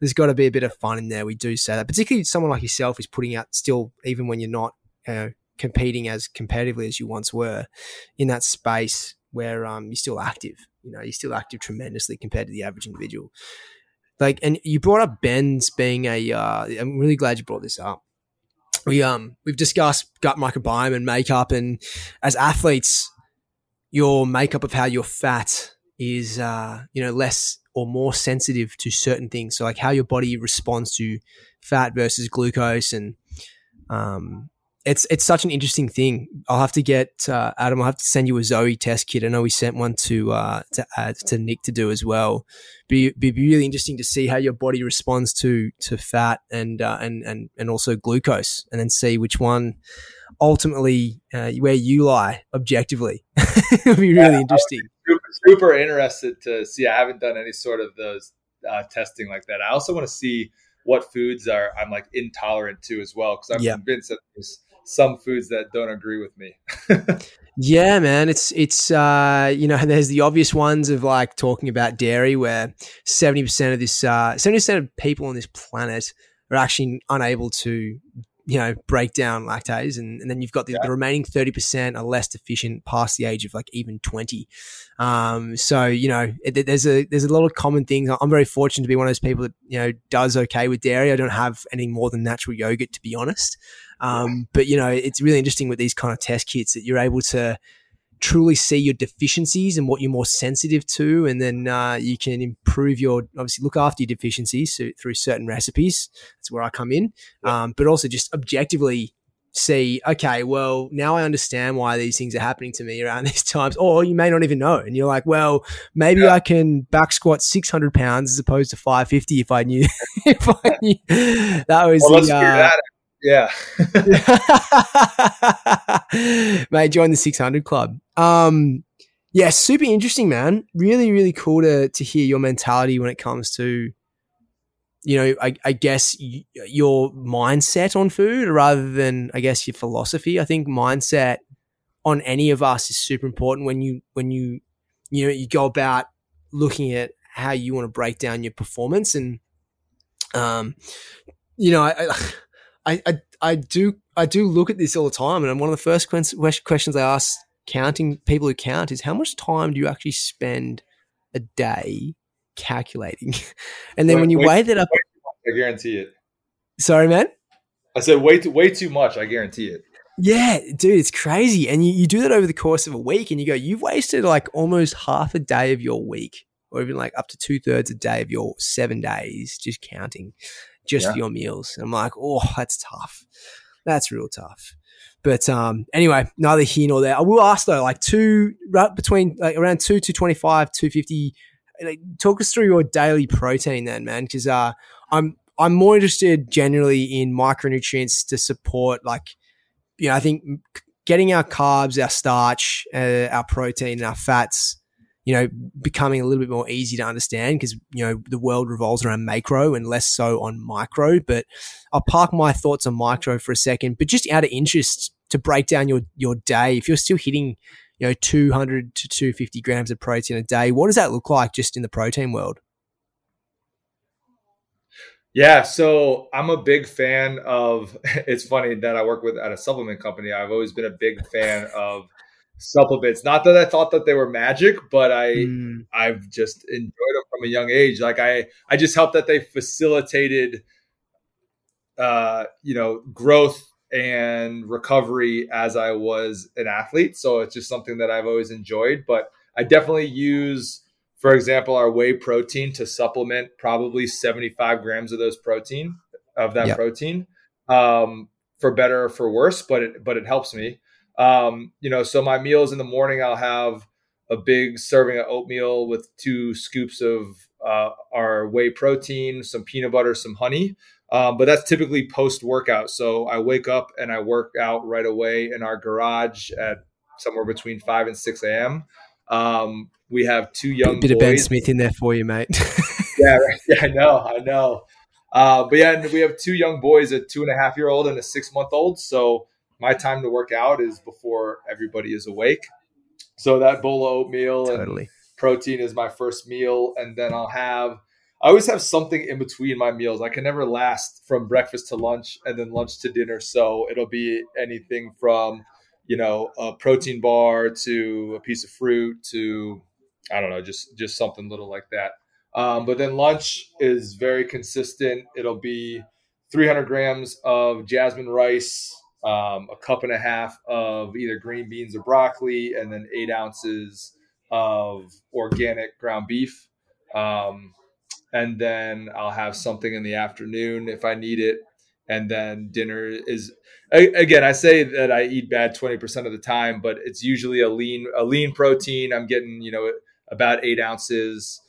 there's got to be a bit of fun in there. We do say that, particularly someone like yourself is putting out still, even when you're not you know, competing as competitively as you once were in that space where um, you're still active. You know, you're still active tremendously compared to the average individual. Like, and you brought up Ben's being a. Uh, I'm really glad you brought this up. We um we've discussed gut microbiome and makeup, and as athletes, your makeup of how you're fat is uh you know less or more sensitive to certain things. So like how your body responds to fat versus glucose, and um it's it's such an interesting thing. I'll have to get uh, Adam. I'll have to send you a Zoe test kit. I know we sent one to uh, to add to Nick to do as well. Be be really interesting to see how your body responds to to fat and uh, and and and also glucose, and then see which one ultimately uh, where you lie objectively. It'll be really Yeah, interesting. Super, super interested to see. I haven't done any sort of those uh, testing like that. I also want to see what foods are I'm like intolerant to as well because I'm Yeah. convinced that there's some foods that don't agree with me. Yeah, man. It's it's uh you know, there's the obvious ones of like talking about dairy where seventy percent of this uh seventy percent of people on this planet are actually unable to you know break down lactase and, and then you've got the, yeah. the, remaining 30% are less deficient past the age of like even 20 um, so you know it, there's a there's a lot of common things i'm very fortunate to be one of those people that you know does okay with dairy i don't have any more than natural yogurt to be honest um, but you know it's really interesting with these kind of test kits that you're able to truly see your deficiencies and what you're more sensitive to, and then uh, you can improve your obviously look after your deficiencies so, through certain recipes. That's where I come in, um, but also just objectively see, okay, well, now I understand why these things are happening to me around these times, or you may not even know. And you're like, well, maybe yeah. I can back squat 600 pounds as opposed to 550 if I knew, if I knew that was well, the, uh, yeah. Mate, join the 600 club. Um, yeah, super interesting, man. Really, really cool to, to hear your mentality when it comes to, you know, I, I guess y- your mindset on food rather than, I guess, your philosophy. I think mindset on any of us is super important when you, when you, you know, you go about looking at how you want to break down your performance and, um, you know, I, I I, I, I do I do look at this all the time, and one of the first questions I ask counting people who count is how much time do you actually spend a day calculating? and then wait, when you weigh that up, I guarantee it. Sorry, man. I said way too way too much. I guarantee it. Yeah, dude, it's crazy. And you, you do that over the course of a week, and you go, you've wasted like almost half a day of your week, or even like up to two thirds a day of your seven days just counting just yeah. for your meals. And I'm like, oh, that's tough. That's real tough. But um, anyway, neither here nor there. I will ask though, like two right between like around two to twenty five, two fifty. Like, talk us through your daily protein then, man, because uh, I'm I'm more interested generally in micronutrients to support like you know I think getting our carbs, our starch, uh, our protein, and our fats you know, becoming a little bit more easy to understand because, you know, the world revolves around macro and less so on micro. But I'll park my thoughts on micro for a second. But just out of interest to break down your, your day, if you're still hitting, you know, 200 to 250 grams of protein a day, what does that look like just in the protein world? Yeah, so I'm a big fan of. It's funny that I work with at a supplement company. I've always been a big fan of supplements. Not that I thought that they were magic, but I mm. I've just enjoyed them from a young age. Like I I just helped that they facilitated uh, you know, growth and recovery as I was an athlete. So it's just something that I've always enjoyed. But I definitely use, for example, our whey protein to supplement probably 75 grams of those protein of that yep. protein um, for better or for worse. But it but it helps me. Um, you know, so my meals in the morning, I'll have a big serving of oatmeal with two scoops of uh, our whey protein, some peanut butter, some honey. Um, but that's typically post workout. So I wake up and I work out right away in our garage at somewhere between 5 and 6 a.m. Um, we have two young bit boys. of Ben Smith in there for you, mate. yeah, yeah, I know, I know. Uh, but yeah, we have two young boys, a two and a half year old and a six month old. So my time to work out is before everybody is awake. So that bowl of oatmeal totally. and protein is my first meal, and then I'll have. I always have something in between my meals. I can never last from breakfast to lunch and then lunch to dinner. So it'll be anything from, you know, a protein bar to a piece of fruit to, I don't know, just just something little like that. Um, but then lunch is very consistent. It'll be 300 grams of jasmine rice, um, a cup and a half of either green beans or broccoli, and then eight ounces of organic ground beef. Um, and then I'll have something in the afternoon if I need it. And then dinner is again. I say that I eat bad twenty percent of the time, but it's usually a lean a lean protein. I'm getting you know about eight ounces.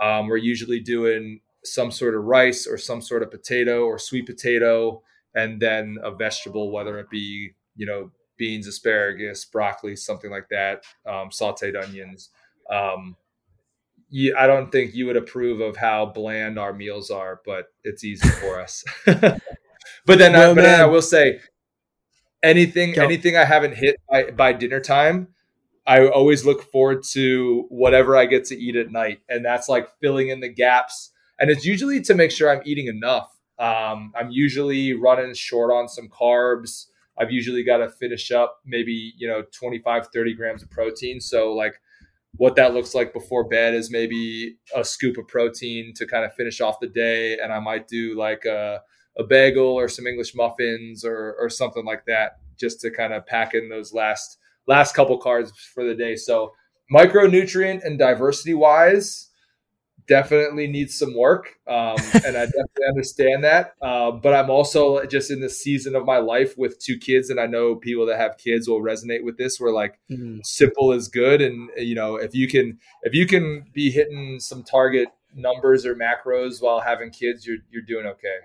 Um, we're usually doing some sort of rice or some sort of potato or sweet potato and then a vegetable, whether it be you know beans, asparagus, broccoli, something like that, um, sautéed onions. Um, you, I don't think you would approve of how bland our meals are, but it's easy for us. but then, I, but then I will say, anything Go. anything I haven't hit by, by dinner time, I always look forward to whatever I get to eat at night, and that's like filling in the gaps. And it's usually to make sure I'm eating enough Um, I'm usually running short on some carbs. I've usually got to finish up maybe, you know, 25, 30 grams of protein. So, like, what that looks like before bed is maybe a scoop of protein to kind of finish off the day. And I might do like a, a bagel or some English muffins or, or something like that just to kind of pack in those last last couple carbs for the day. So micronutrient and diversity wise, definitely needs some work, um, and I definitely understand that. Uh, but I'm also just in the season of my life with two kids, and I know people that have kids will resonate with this. Where like mm-hmm. simple is good, and you know if you can if you can be hitting some target numbers or macros while having kids, you're you're doing okay.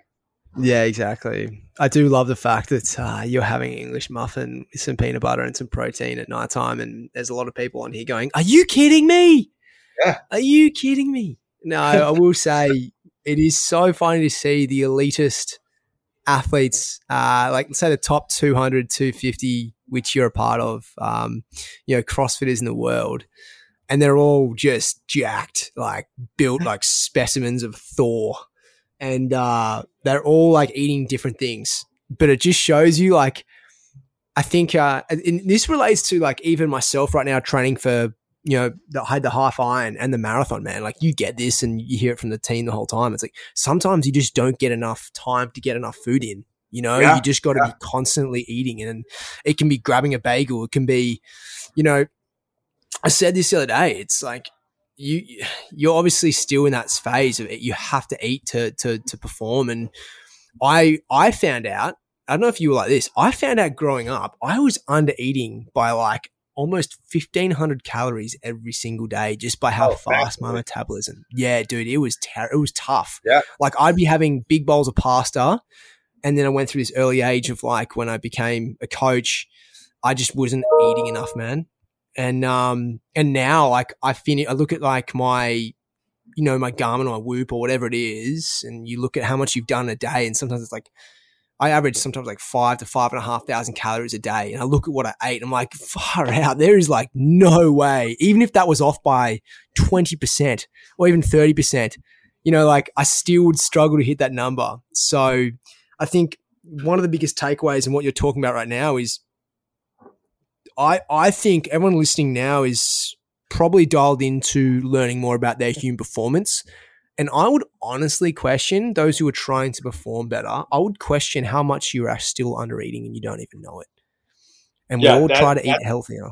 Yeah, exactly. I do love the fact that uh, you're having English muffin with some peanut butter and some protein at night time, and there's a lot of people on here going, "Are you kidding me? Yeah. Are you kidding me?" No, I will say it is so funny to see the elitist athletes, uh, like say the top 200, 250, which you're a part of, um, you know, CrossFitters in the world. And they're all just jacked, like built like specimens of Thor. And uh, they're all like eating different things. But it just shows you, like, I think uh, this relates to like even myself right now training for you know, that had the half iron and the marathon, man. Like you get this and you hear it from the team the whole time. It's like sometimes you just don't get enough time to get enough food in. You know, yeah, you just got to yeah. be constantly eating, and it can be grabbing a bagel. It can be, you know, I said this the other day. It's like you you're obviously still in that phase of it. You have to eat to to to perform, and I I found out. I don't know if you were like this. I found out growing up, I was under eating by like almost 1500 calories every single day just by how oh, fast my metabolism. Yeah, dude, it was ter- it was tough. Yeah. Like I'd be having big bowls of pasta and then I went through this early age of like when I became a coach, I just wasn't eating enough, man. And um and now like I finish I look at like my you know, my Garmin or my Whoop or whatever it is, and you look at how much you've done a day, and sometimes it's like I average sometimes like five to five and a half thousand calories a day. And I look at what I ate, I'm like, far out. There is like no way. Even if that was off by 20% or even 30%, you know, like I still would struggle to hit that number. So I think one of the biggest takeaways and what you're talking about right now is I, I think everyone listening now is probably dialed into learning more about their human performance and I would honestly question those who are trying to perform better. I would question how much you are still under eating and you don't even know it. And yeah, we all that, try to that, eat healthier.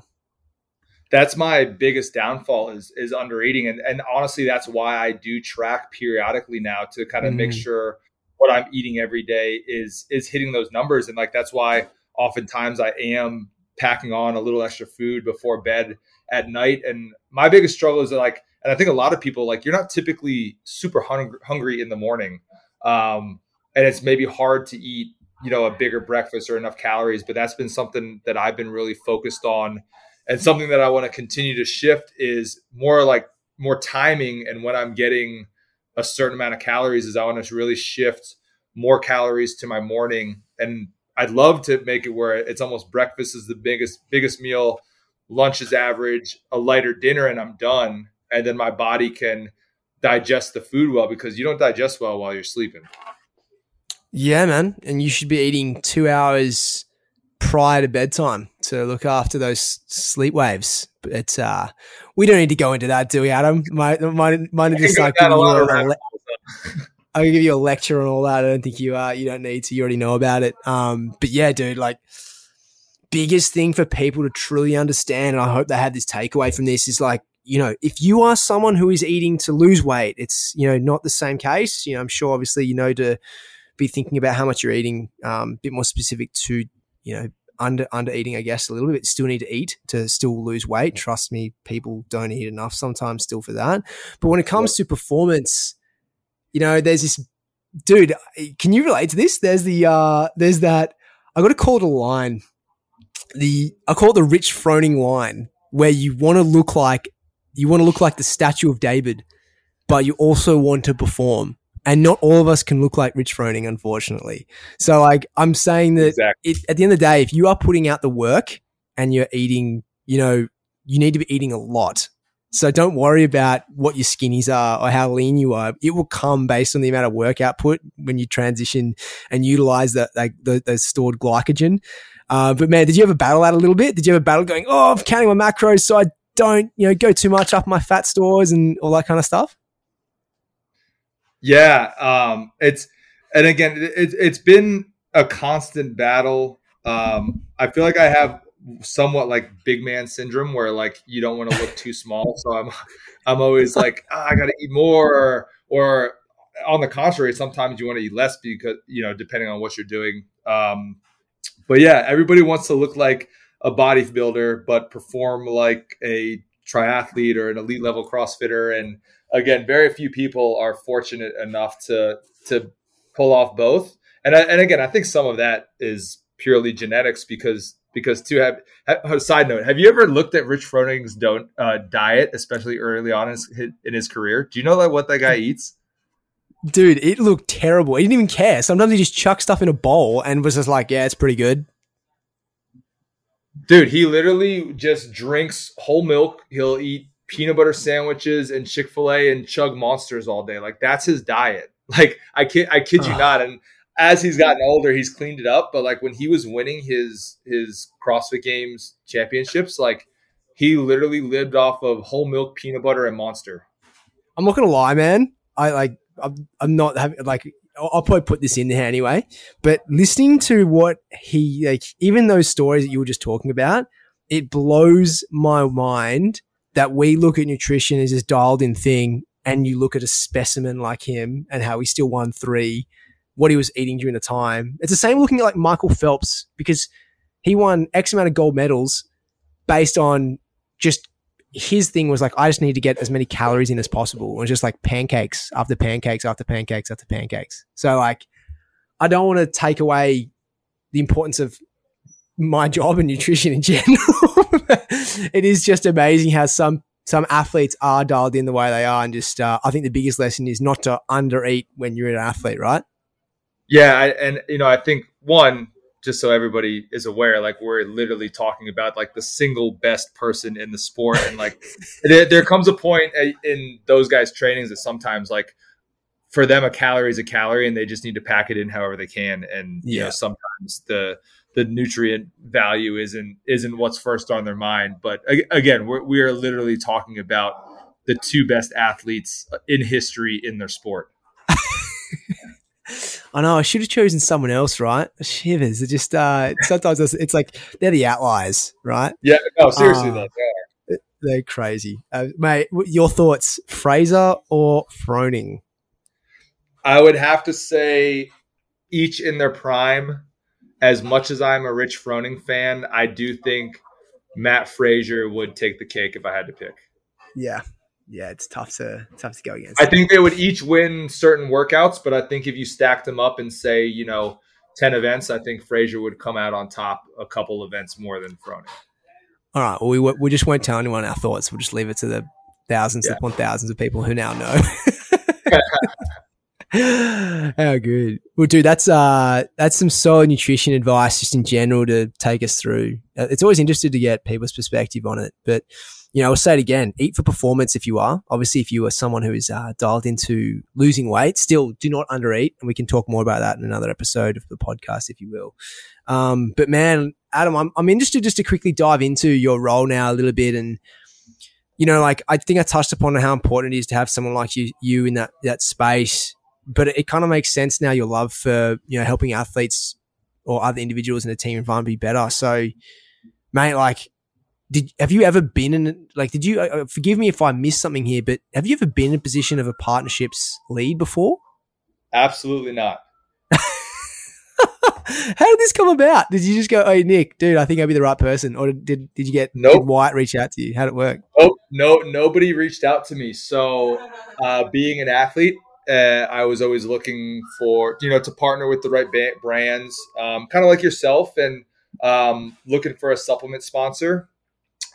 That's my biggest downfall is is under eating. And and honestly, that's why I do track periodically now to kind of mm. make sure what I'm eating every day is is hitting those numbers. And like that's why oftentimes I am packing on a little extra food before bed at night. And my biggest struggle is like and I think a lot of people like you're not typically super hung- hungry in the morning, um, and it's maybe hard to eat you know a bigger breakfast or enough calories. But that's been something that I've been really focused on, and something that I want to continue to shift is more like more timing and when I'm getting a certain amount of calories is I want to really shift more calories to my morning and I'd love to make it where it's almost breakfast is the biggest biggest meal, lunch is average, a lighter dinner and I'm done and then my body can digest the food well because you don't digest well while you're sleeping. Yeah, man. And you should be eating two hours prior to bedtime to look after those sleep waves. But uh, we don't need to go into that, do we, Adam? Might might might just like you a, le- I'll give you a lecture on all that. I don't think you uh you don't need to. You already know about it. Um, but yeah, dude, like biggest thing for people to truly understand, and I hope they have this takeaway from this is like you know, if you are someone who is eating to lose weight, it's, you know, not the same case. You know, I'm sure obviously you know to be thinking about how much you're eating, um, a bit more specific to, you know, under under eating, I guess, a little bit. Still need to eat to still lose weight. Trust me, people don't eat enough sometimes still for that. But when it comes to performance, you know, there's this dude. Can you relate to this? There's the uh, there's that. I got to call it a line. The I call it the Rich Froning line, where you want to look like you want to look like the statue of David, but you also want to perform. And not all of us can look like Rich Froning, unfortunately. So, like, I'm saying that exactly. it, at the end of the day, if you are putting out the work and you're eating, you know, you need to be eating a lot. So don't worry about what your skinnies are or how lean you are. It will come based on the amount of work output when you transition and utilize that like the, the stored glycogen. Uh, but man, did you ever battle that a little bit? Did you ever battle going, oh, I'm counting my macros so I don't, you know, go too much up my fat stores and all that kind of stuff? Yeah, um, it's and again, it, it's been a constant battle. Um, I feel like I have somewhat like big man syndrome where like you don't want to look too small. So I'm I'm always like oh, I got to eat more, or, or on the contrary, sometimes you want to eat less because you know depending on what you're doing. Um, but yeah, everybody wants to look like a bodybuilder, but perform like a triathlete or an elite level CrossFitter. And again, very few people are fortunate enough to to pull off both. And I, and again, I think some of that is purely genetics because because to have, have side note, have you ever looked at Rich Froning's don't uh, diet, especially early on in his, in his career? Do you know like what that guy eats? Dude, it looked terrible. He didn't even care. Sometimes he just chucked stuff in a bowl and was just like, "Yeah, it's pretty good." Dude, he literally just drinks whole milk. He'll eat peanut butter sandwiches and Chick Fil A and chug monsters all day. Like that's his diet. Like I kid, I kid you not. And as he's gotten older, he's cleaned it up. But like when he was winning his his CrossFit Games championships, like he literally lived off of whole milk, peanut butter, and Monster. I'm not gonna lie, man. I like. I'm, I'm not having like. I'll probably put this in there anyway. But listening to what he like, even those stories that you were just talking about, it blows my mind that we look at nutrition as this dialed in thing, and you look at a specimen like him and how he still won three what he was eating during the time. It's the same looking at like Michael Phelps because he won X amount of gold medals based on just his thing was like, I just need to get as many calories in as possible. It was just like pancakes after pancakes after pancakes after pancakes. So like, I don't want to take away the importance of my job and nutrition in general. it is just amazing how some some athletes are dialed in the way they are, and just uh, I think the biggest lesson is not to undereat when you're an athlete, right? Yeah, and you know, I think one, just so everybody is aware, like we're literally talking about like the single best person in the sport, and like there, there comes a point uh, in those guys' trainings that sometimes like for them a calorie is a calorie, and they just need to pack it in however they can, and you know sometimes the the nutrient value isn't isn't what's first on their mind. But again, we're, we are literally talking about the two best athletes uh, in history in their sport. I know I should have chosen someone else, right? Shivers. It just uh, sometimes it's, like they're the outliers, right? Yeah. No, seriously, uh, though, are. They're crazy, uh, mate. Your thoughts, Fraser or Froning? I would have to say each in their prime. As much as I'm a Rich Froning fan, I do think Matt Fraser would take the cake if I had to pick. Yeah, yeah, it's tough to tough to go against. I think they would each win certain workouts, but I think if you stacked them up and say, you know, ten events, I think Fraser would come out on top a couple events more than Froning. All right, well, we we just won't tell anyone our thoughts. We'll just leave it to the thousands yeah. upon thousands of people who now know. How good. Well, dude, that's uh, that's some solid nutrition advice just in general to take us through. Uh, it's always interesting to get people's perspective on it, but you know, I'll say it again: eat for performance if you are. Obviously, if you are someone who is uh, dialed into losing weight, still do not undereat, and we can talk more about that in another episode of the podcast, if you will. Um, but man, Adam, I'm I'm interested just to quickly dive into your role now a little bit and you know, like I think I touched upon how important it is to have someone like you, you in that that space but it, it kind of makes sense now your love for you know helping athletes or other individuals in a team environment be better. So, mate, like, did have you ever been in like? Did you uh, uh forgive me if I missed something here? But have you ever been in a position of a partnerships lead before? Absolutely not. How did this come about? Did you just go, "Hey Nick, dude, I think I'd be the right person," or did did you get nope. did Wyatt reach out to you? How'd it work? Oh no, nobody reached out to me. So, uh, being an athlete, uh, I was always looking for, you know, to partner with the right ba- brands, um, kind of like yourself, and um, looking for a supplement sponsor.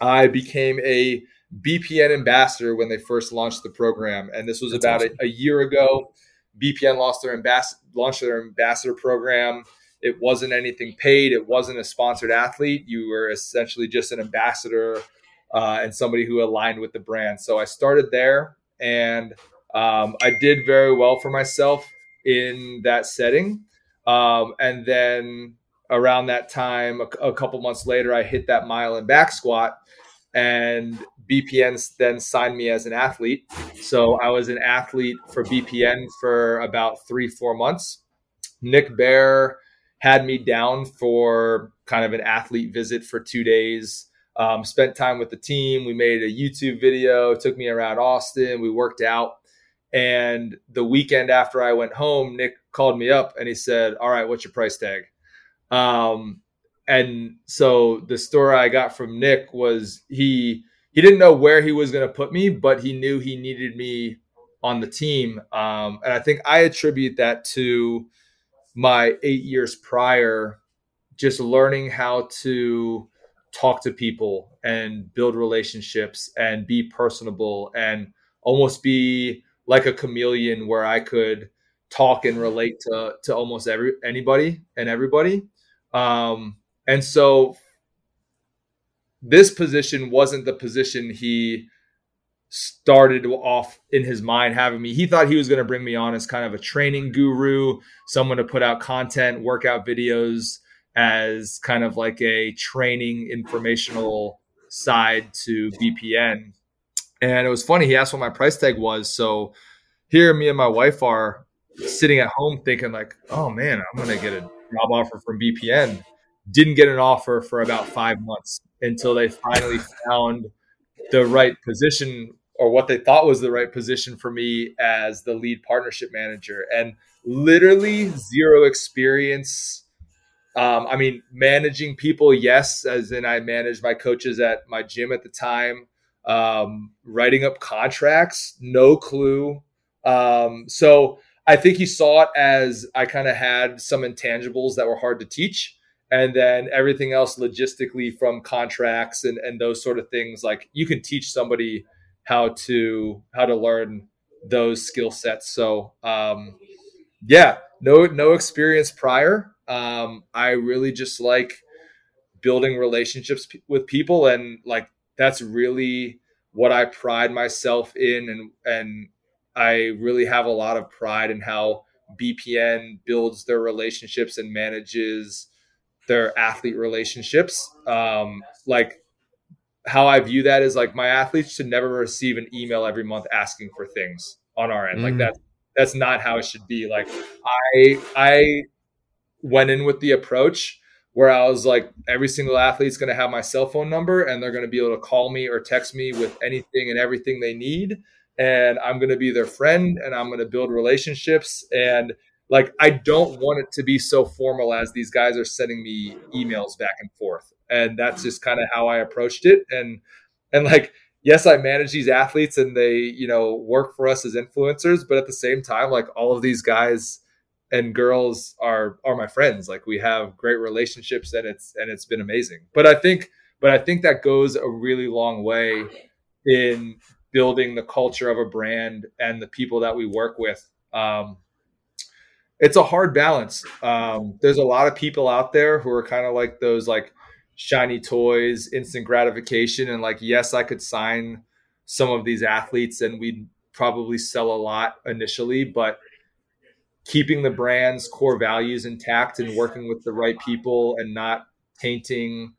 I became a BPN ambassador when they first launched the program, and this was That's about awesome. a, a, year ago. BPN lost their ambas- launched their ambassador program. It wasn't anything paid. It wasn't a sponsored athlete. You were essentially just an ambassador uh, and somebody who aligned with the brand. So I started there, and um, I did very well for myself in that setting. Um, and then around that time, a, a couple months later, I hit that mile and back squat, and BPN then signed me as an athlete. So I was an athlete for BPN for about three, four months. Nick Bare had me down for kind of an athlete visit for two days. Um, spent time with the team. We made a YouTube video, took me around Austin. We worked out. And the weekend after I went home, Nick called me up and he said, All right, what's your price tag? Um, and so the story I got from Nick was he he didn't know where he was going to put me, but he knew he needed me on the team. Um, and I think I attribute that to my eight years prior, just learning how to talk to people and build relationships and be personable and almost be like a chameleon where I could talk and relate to to almost every anybody and everybody. Um, and so this position wasn't the position he started off in his mind having me. He thought he was going to bring me on as kind of a training guru, someone to put out content, workout videos as kind of like a training informational side to BPN. And it was funny. He asked what my price tag was. So here, me and my wife are sitting at home thinking like, oh man, I'm going to get a job offer from BPN. Didn't get an offer for about five months until they finally found the right position or what they thought was the right position for me as the lead partnership manager and literally zero experience um, i mean managing people yes as in i managed my coaches at my gym at the time um, writing up contracts no clue um, so i think he saw it as i kind of had some intangibles that were hard to teach and then everything else logistically from contracts and, and those sort of things like you can teach somebody how to how to learn those skill sets. So um, yeah no no experience prior. Um, i really just like building relationships p- with people and like that's really what i pride myself in and and i really have a lot of pride in how bpn builds their relationships and manages their athlete relationships. Um, like how I view that is like my athletes should never receive an email every month asking for things on our end. Mm. Like that that's not how it should be. Like I I went in with the approach where I was like, every single athlete's going to have my cell phone number and they're going to be able to call me or text me with anything and everything they need. And I'm going to be their friend and I'm going to build relationships. And like I don't want it to be so formal as these guys are sending me emails back and forth. And that's just kind of how I approached it. And and like yes, I manage these athletes and they, you know, work for us as influencers, but at the same time, like all of these guys and girls are are my friends. Like we have great relationships and it's and it's been amazing. But I think but I think that goes a really long way in building the culture of a brand and the people that we work with. Um, it's a hard balance. Um, there's a lot of people out there who are kind of like those like shiny toys, instant gratification, and like yes, I could sign some of these athletes and we'd probably sell a lot initially, but keeping the brand's core values intact and working with the right people and not tainting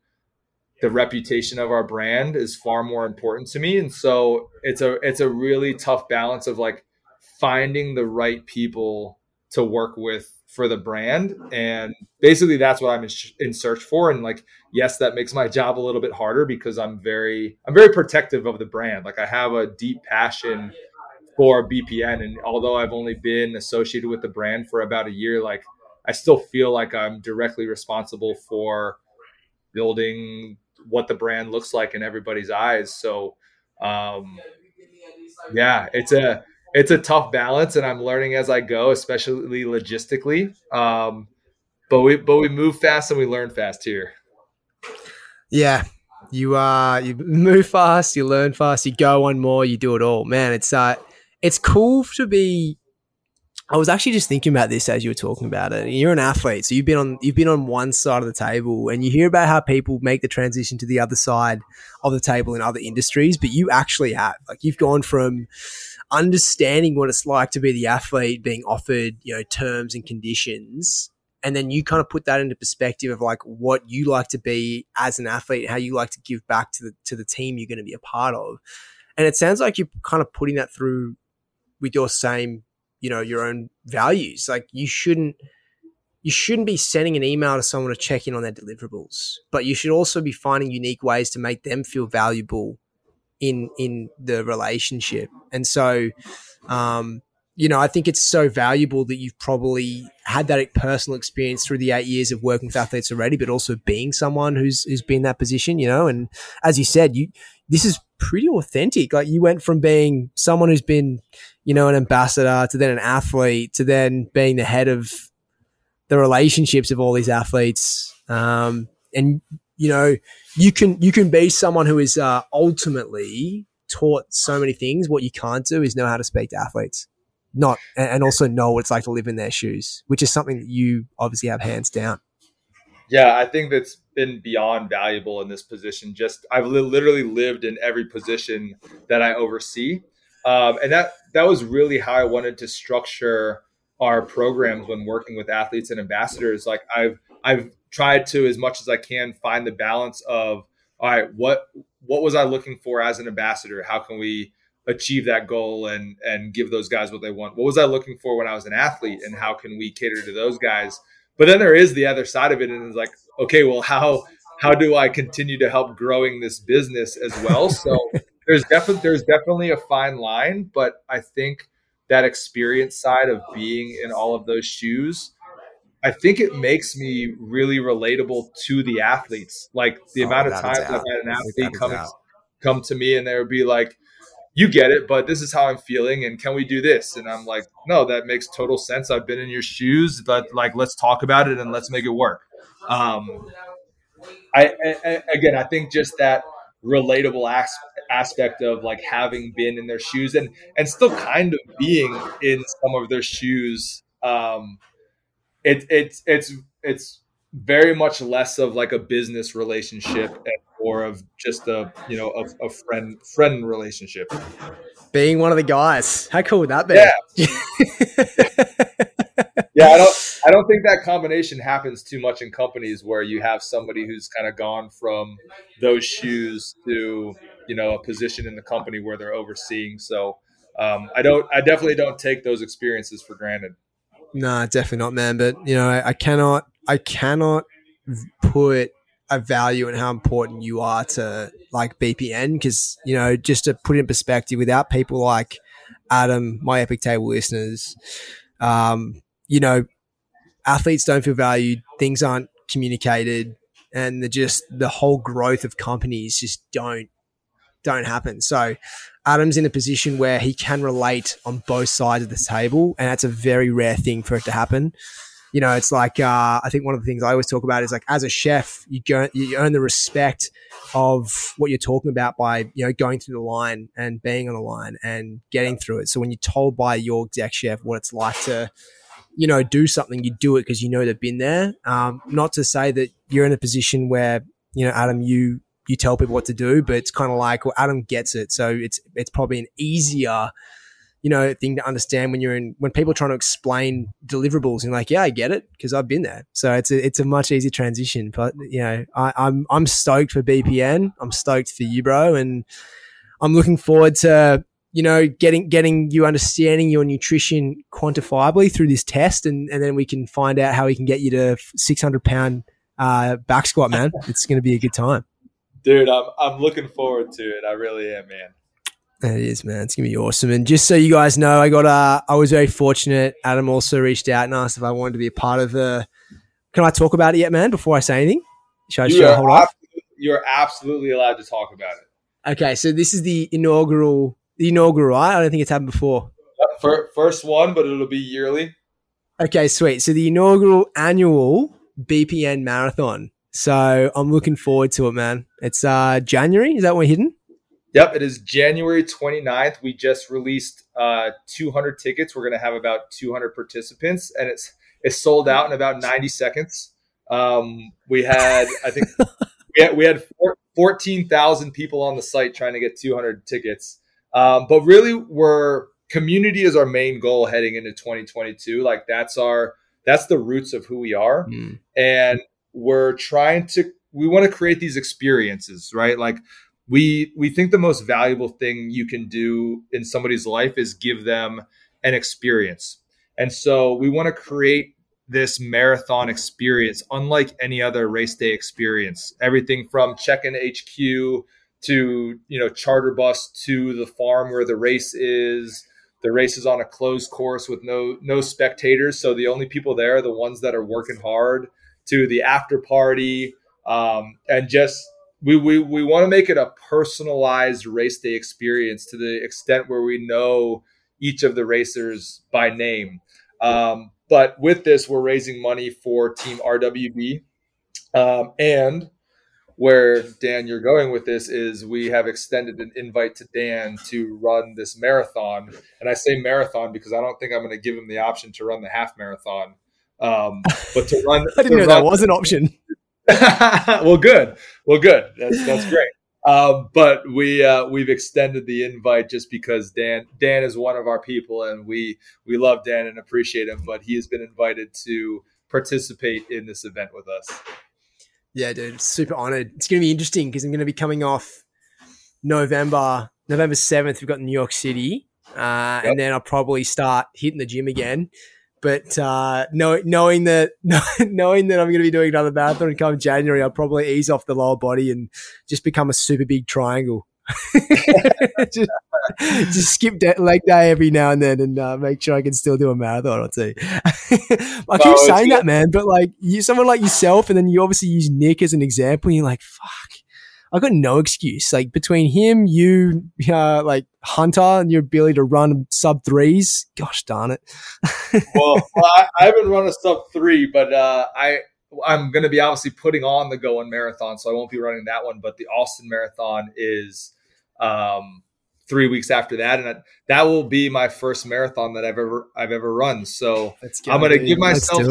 the reputation of our brand is far more important to me. And so it's a it's a really tough balance of like finding the right people to work with for the brand. And basically that's what i'm in, sh- in, search for. And like yes that makes my job a little bit harder because i'm very i'm very protective of the brand. Like i have a deep passion for bpn and although i've only been associated with the brand for about a year like i still feel like i'm directly responsible for building what the brand looks like in everybody's eyes so um yeah it's a it's a tough balance, and I'm learning as I go, especially logistically. Um, but we but we move fast and we learn fast here. Yeah, you uh you move fast, you learn fast, you go one more, you do it all. Man, it's uh it's cool to be I was actually just thinking about this as you were talking about it. You're an athlete, so you've been on you've been on one side of the table, and you hear about how people make the transition to the other side of the table in other industries, but you actually have like you've gone from understanding what it's like to be the athlete being offered you know terms and conditions and then you kind of put that into perspective of like what you like to be as an athlete how you like to give back to the to the team you're going to be a part of and it sounds like you're kind of putting that through with your same you know your own values. Like you shouldn't you shouldn't be sending an email to someone to check in on their deliverables but you should also be finding unique ways to make them feel valuable in in the relationship. And so um you know, I think it's so valuable that you've probably had that personal experience through the eight years of working with athletes already, but also being someone who's who's been in that position, you know. And as you said, you this is pretty authentic. Like you went from being someone who's been, you know, an ambassador to then an athlete to then being the head of the relationships of all these athletes. Um, and you know, you can you can be someone who is uh, ultimately taught so many things. What you can't do is know how to speak to athletes not and also know what it's like to live in their shoes, which is something that you obviously have hands down. Yeah, I think that's been beyond valuable in this position. Just I've li- literally lived in every position that I oversee, um, and that that was really how I wanted to structure our programs when working with athletes and ambassadors. Like I've I've tried to as much as I can find the balance of all right, what what was I looking for as an ambassador? How can we achieve that goal and and give those guys what they want. What was I looking for when I was an athlete, and how can we cater to those guys? But then there is the other side of it, and it's like, okay, well, how how do I continue to help growing this business as well? So there's definitely there's definitely a fine line, but I think that experience side of being in all of those shoes. I think it makes me really relatable to the athletes. Like the oh, amount of times I've had an athlete come come to me and they would be like, you get it, but this is how I'm feeling, and can we do this? And I'm like, no, that makes total sense. I've been in your shoes, but like, let's talk about it and let's make it work. Um, I, I again, I think just that relatable as- aspect of like having been in their shoes and and still kind of being in some of their shoes. Um, it, it's it's it's very much less of like a business relationship and more of just a you know a, a friend friend relationship. Being one of the guys, how cool would that be? Yeah. yeah, I don't I don't think that combination happens too much in companies where you have somebody who's kind of gone from those shoes to you know a position in the company where they're overseeing. So um, I don't I definitely don't take those experiences for granted. No, definitely not, man. But you know, I, I cannot I cannot put a value in how important you are to like BPN because you know just to put it in perspective, without people like Adam, my Epic Table listeners, um, you know, athletes don't feel valued, things aren't communicated, and the just the whole growth of companies just don't don't happen. So Adam's in a position where he can relate on both sides of the table, and that's a very rare thing for it to happen you know, it's like uh, I think one of the things I always talk about is like as a chef, you go, you earn the respect of what you're talking about by you know going through the line and being on the line and getting through it. So when you're told by your exec chef what it's like to you know do something, you do it because you know they've been there. Um, not to say that you're in a position where you know Adam, you you tell people what to do, but it's kind of like well, Adam gets it, so it's it's probably an easier you know, thing to understand when you're in when people are trying to explain deliverables and like, yeah, I get it because I've been there. So it's a it's a much easier transition. But you know, I, I'm I'm stoked for BPN. I'm stoked for you, bro, and I'm looking forward to you know getting getting you understanding your nutrition quantifiably through this test, and and then we can find out how we can get you to 600 pound uh, back squat, man. it's going to be a good time. Dude, I'm I'm looking forward to it. I really am, man. It is, man. It's gonna be awesome. And just so you guys know, I got uh I was very fortunate. Adam also reached out and asked if I wanted to be a part of the. Can I talk about it yet, man? Before I say anything, should I, you should I hold off? You're absolutely allowed to talk about it. Okay, so this is the inaugural, the inaugural. Right? I don't think it's happened before. First one, but it'll be yearly. Okay, sweet. So the inaugural annual BPN marathon. So I'm looking forward to it, man. It's uh January. Is that when we're hitting? Yep, it is January 29th. We just released uh, 200 tickets. We're going to have about 200 participants, and it's it's sold out in about 90 seconds. Um, we had, I think, we had, we had 14,000 people on the site trying to get 200 tickets. Um, but really, we're community is our main goal heading into 2022. Like that's our that's the roots of who we are, mm. and we're trying to we want to create these experiences, right? Like we we think the most valuable thing you can do in somebody's life is give them an experience. And so we want to create this marathon experience unlike any other race day experience. Everything from check-in HQ to, you know, charter bus to the farm where the race is. The race is on a closed course with no no spectators, so the only people there are the ones that are working hard to the after party um, and just we we, we want to make it a personalized race day experience to the extent where we know each of the racers by name. Um, but with this, we're raising money for Team RWB, um, and where Dan, you're going with this is we have extended an invite to Dan to run this marathon, and I say marathon because I don't think I'm going to give him the option to run the half marathon. Um, but to run, I didn't know run, that was an option. well, good. Well, good. That's that's great. Um, but we uh, we've extended the invite just because Dan Dan is one of our people, and we we love Dan and appreciate him. But he has been invited to participate in this event with us. Yeah, dude, super honored. It's going to be interesting because I'm going to be coming off November November seventh. We've got New York City, uh, yep. and then I'll probably start hitting the gym again. But uh, know, knowing that knowing that I'm going to be doing another marathon come January, I'll probably ease off the lower body and just become a super big triangle. just, just, skip that leg day every now and then and uh, make sure I can still do a marathon or two. I keep saying that, man, but like you, someone like yourself, and then you obviously use Nick as an example. And you're like, fuck, I got no excuse. Like between him, you, uh, like Hunter, and your ability to run sub threes. Gosh darn it. well, well I, I, haven't run a sub three, but uh, I I'm going to be obviously putting on the Going Marathon, so I won't be running that one. But the Austin Marathon is um, three weeks after that, and that will be my first marathon that I've ever I've ever run. So I'm going to give myself.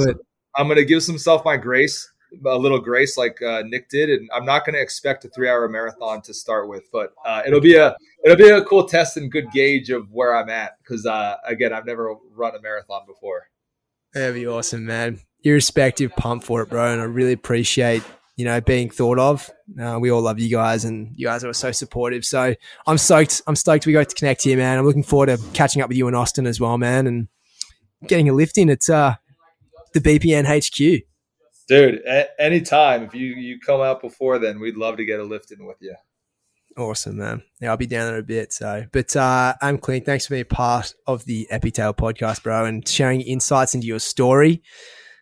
I'm going to give some self my grace a little grace like uh, Nick did, and I'm not going to expect a three hour marathon to start with, but uh, it'll be a it'll be a cool test and good gauge of where I'm at because uh, again, I've never run a marathon before. That'd be awesome, man. Irrespective, pump for it, bro, and I really appreciate you know being thought of. Uh, we all love you guys, and you guys are so supportive. So I'm stoked. I'm stoked we got to connect here, man. I'm looking forward to catching up with you in Austin as well, man, and getting a lift in at uh, the BPN HQ. Dude, a- anytime if you you come out before then, we'd love to get a lift in with you. Awesome, man. Yeah, I'll be down there a bit. So, but uh, I'm Clint. Thanks for being part of the Epitail podcast, bro, and sharing insights into your story.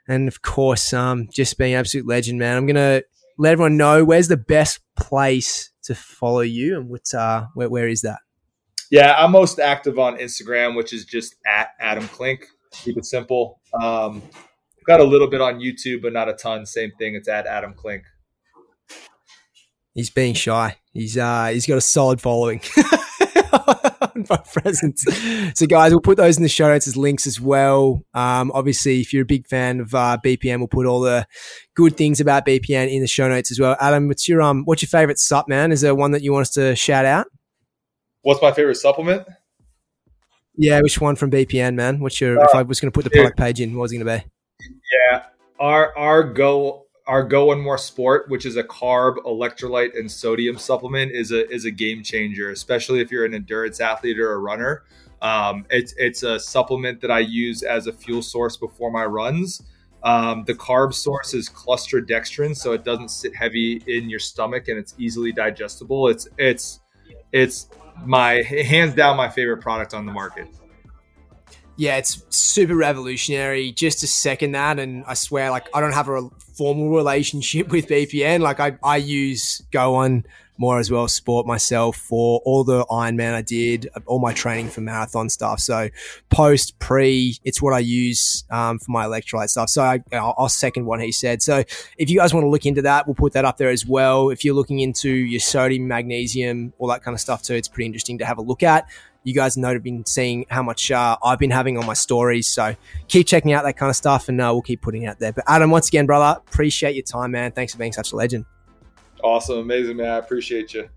And of course, um, just being absolute legend, man. I'm gonna let everyone know where's the best place to follow you, and what's uh, where, where is that? Yeah, I'm most active on Instagram, which is just at Adam Klink Keep it simple. Um, got a little bit on YouTube, but not a ton. Same thing. It's at Adam Klink. He's being shy. He's uh he's got a solid following. presence. So, guys, we'll put those in the show notes as links as well. Um, obviously, if you're a big fan of uh, BPN, we'll put all the good things about BPN in the show notes as well. Adam, what's your um, what's your favorite sup, man? Is there one that you want us to shout out? What's my favorite supplement? Yeah, which one from BPN, man? What's your? Uh, if I was going to put the product page in, what was it going to be? Yeah, our our go our go one more sport, which is a carb, electrolyte, and sodium supplement, is a is a game changer, especially if you're an endurance athlete or a runner. Um, it's it's a supplement that I use as a fuel source before my runs. Um, the carb source is cluster dextrin, so it doesn't sit heavy in your stomach and it's easily digestible. It's it's it's my hands down my favorite product on the market yeah, it's super revolutionary. Just to second that, and I swear, like I don't have a formal relationship with BPN. Like I, I use Go on more as well sport myself for all the Ironman I did, all my training for marathon stuff. So post, pre, it's what I use um, for my electrolyte stuff. So I, will second what he said. So if you guys want to look into that, we'll put that up there as well. If you're looking into your sodium, magnesium, all that kind of stuff too, it's pretty interesting to have a look at. You guys know have been seeing how much uh, I've been having on my stories. So keep checking out that kind of stuff and uh, we'll keep putting out there. But Adam, once again, brother, appreciate your time, man. Thanks for being such a legend. Awesome. Amazing, man. I appreciate you.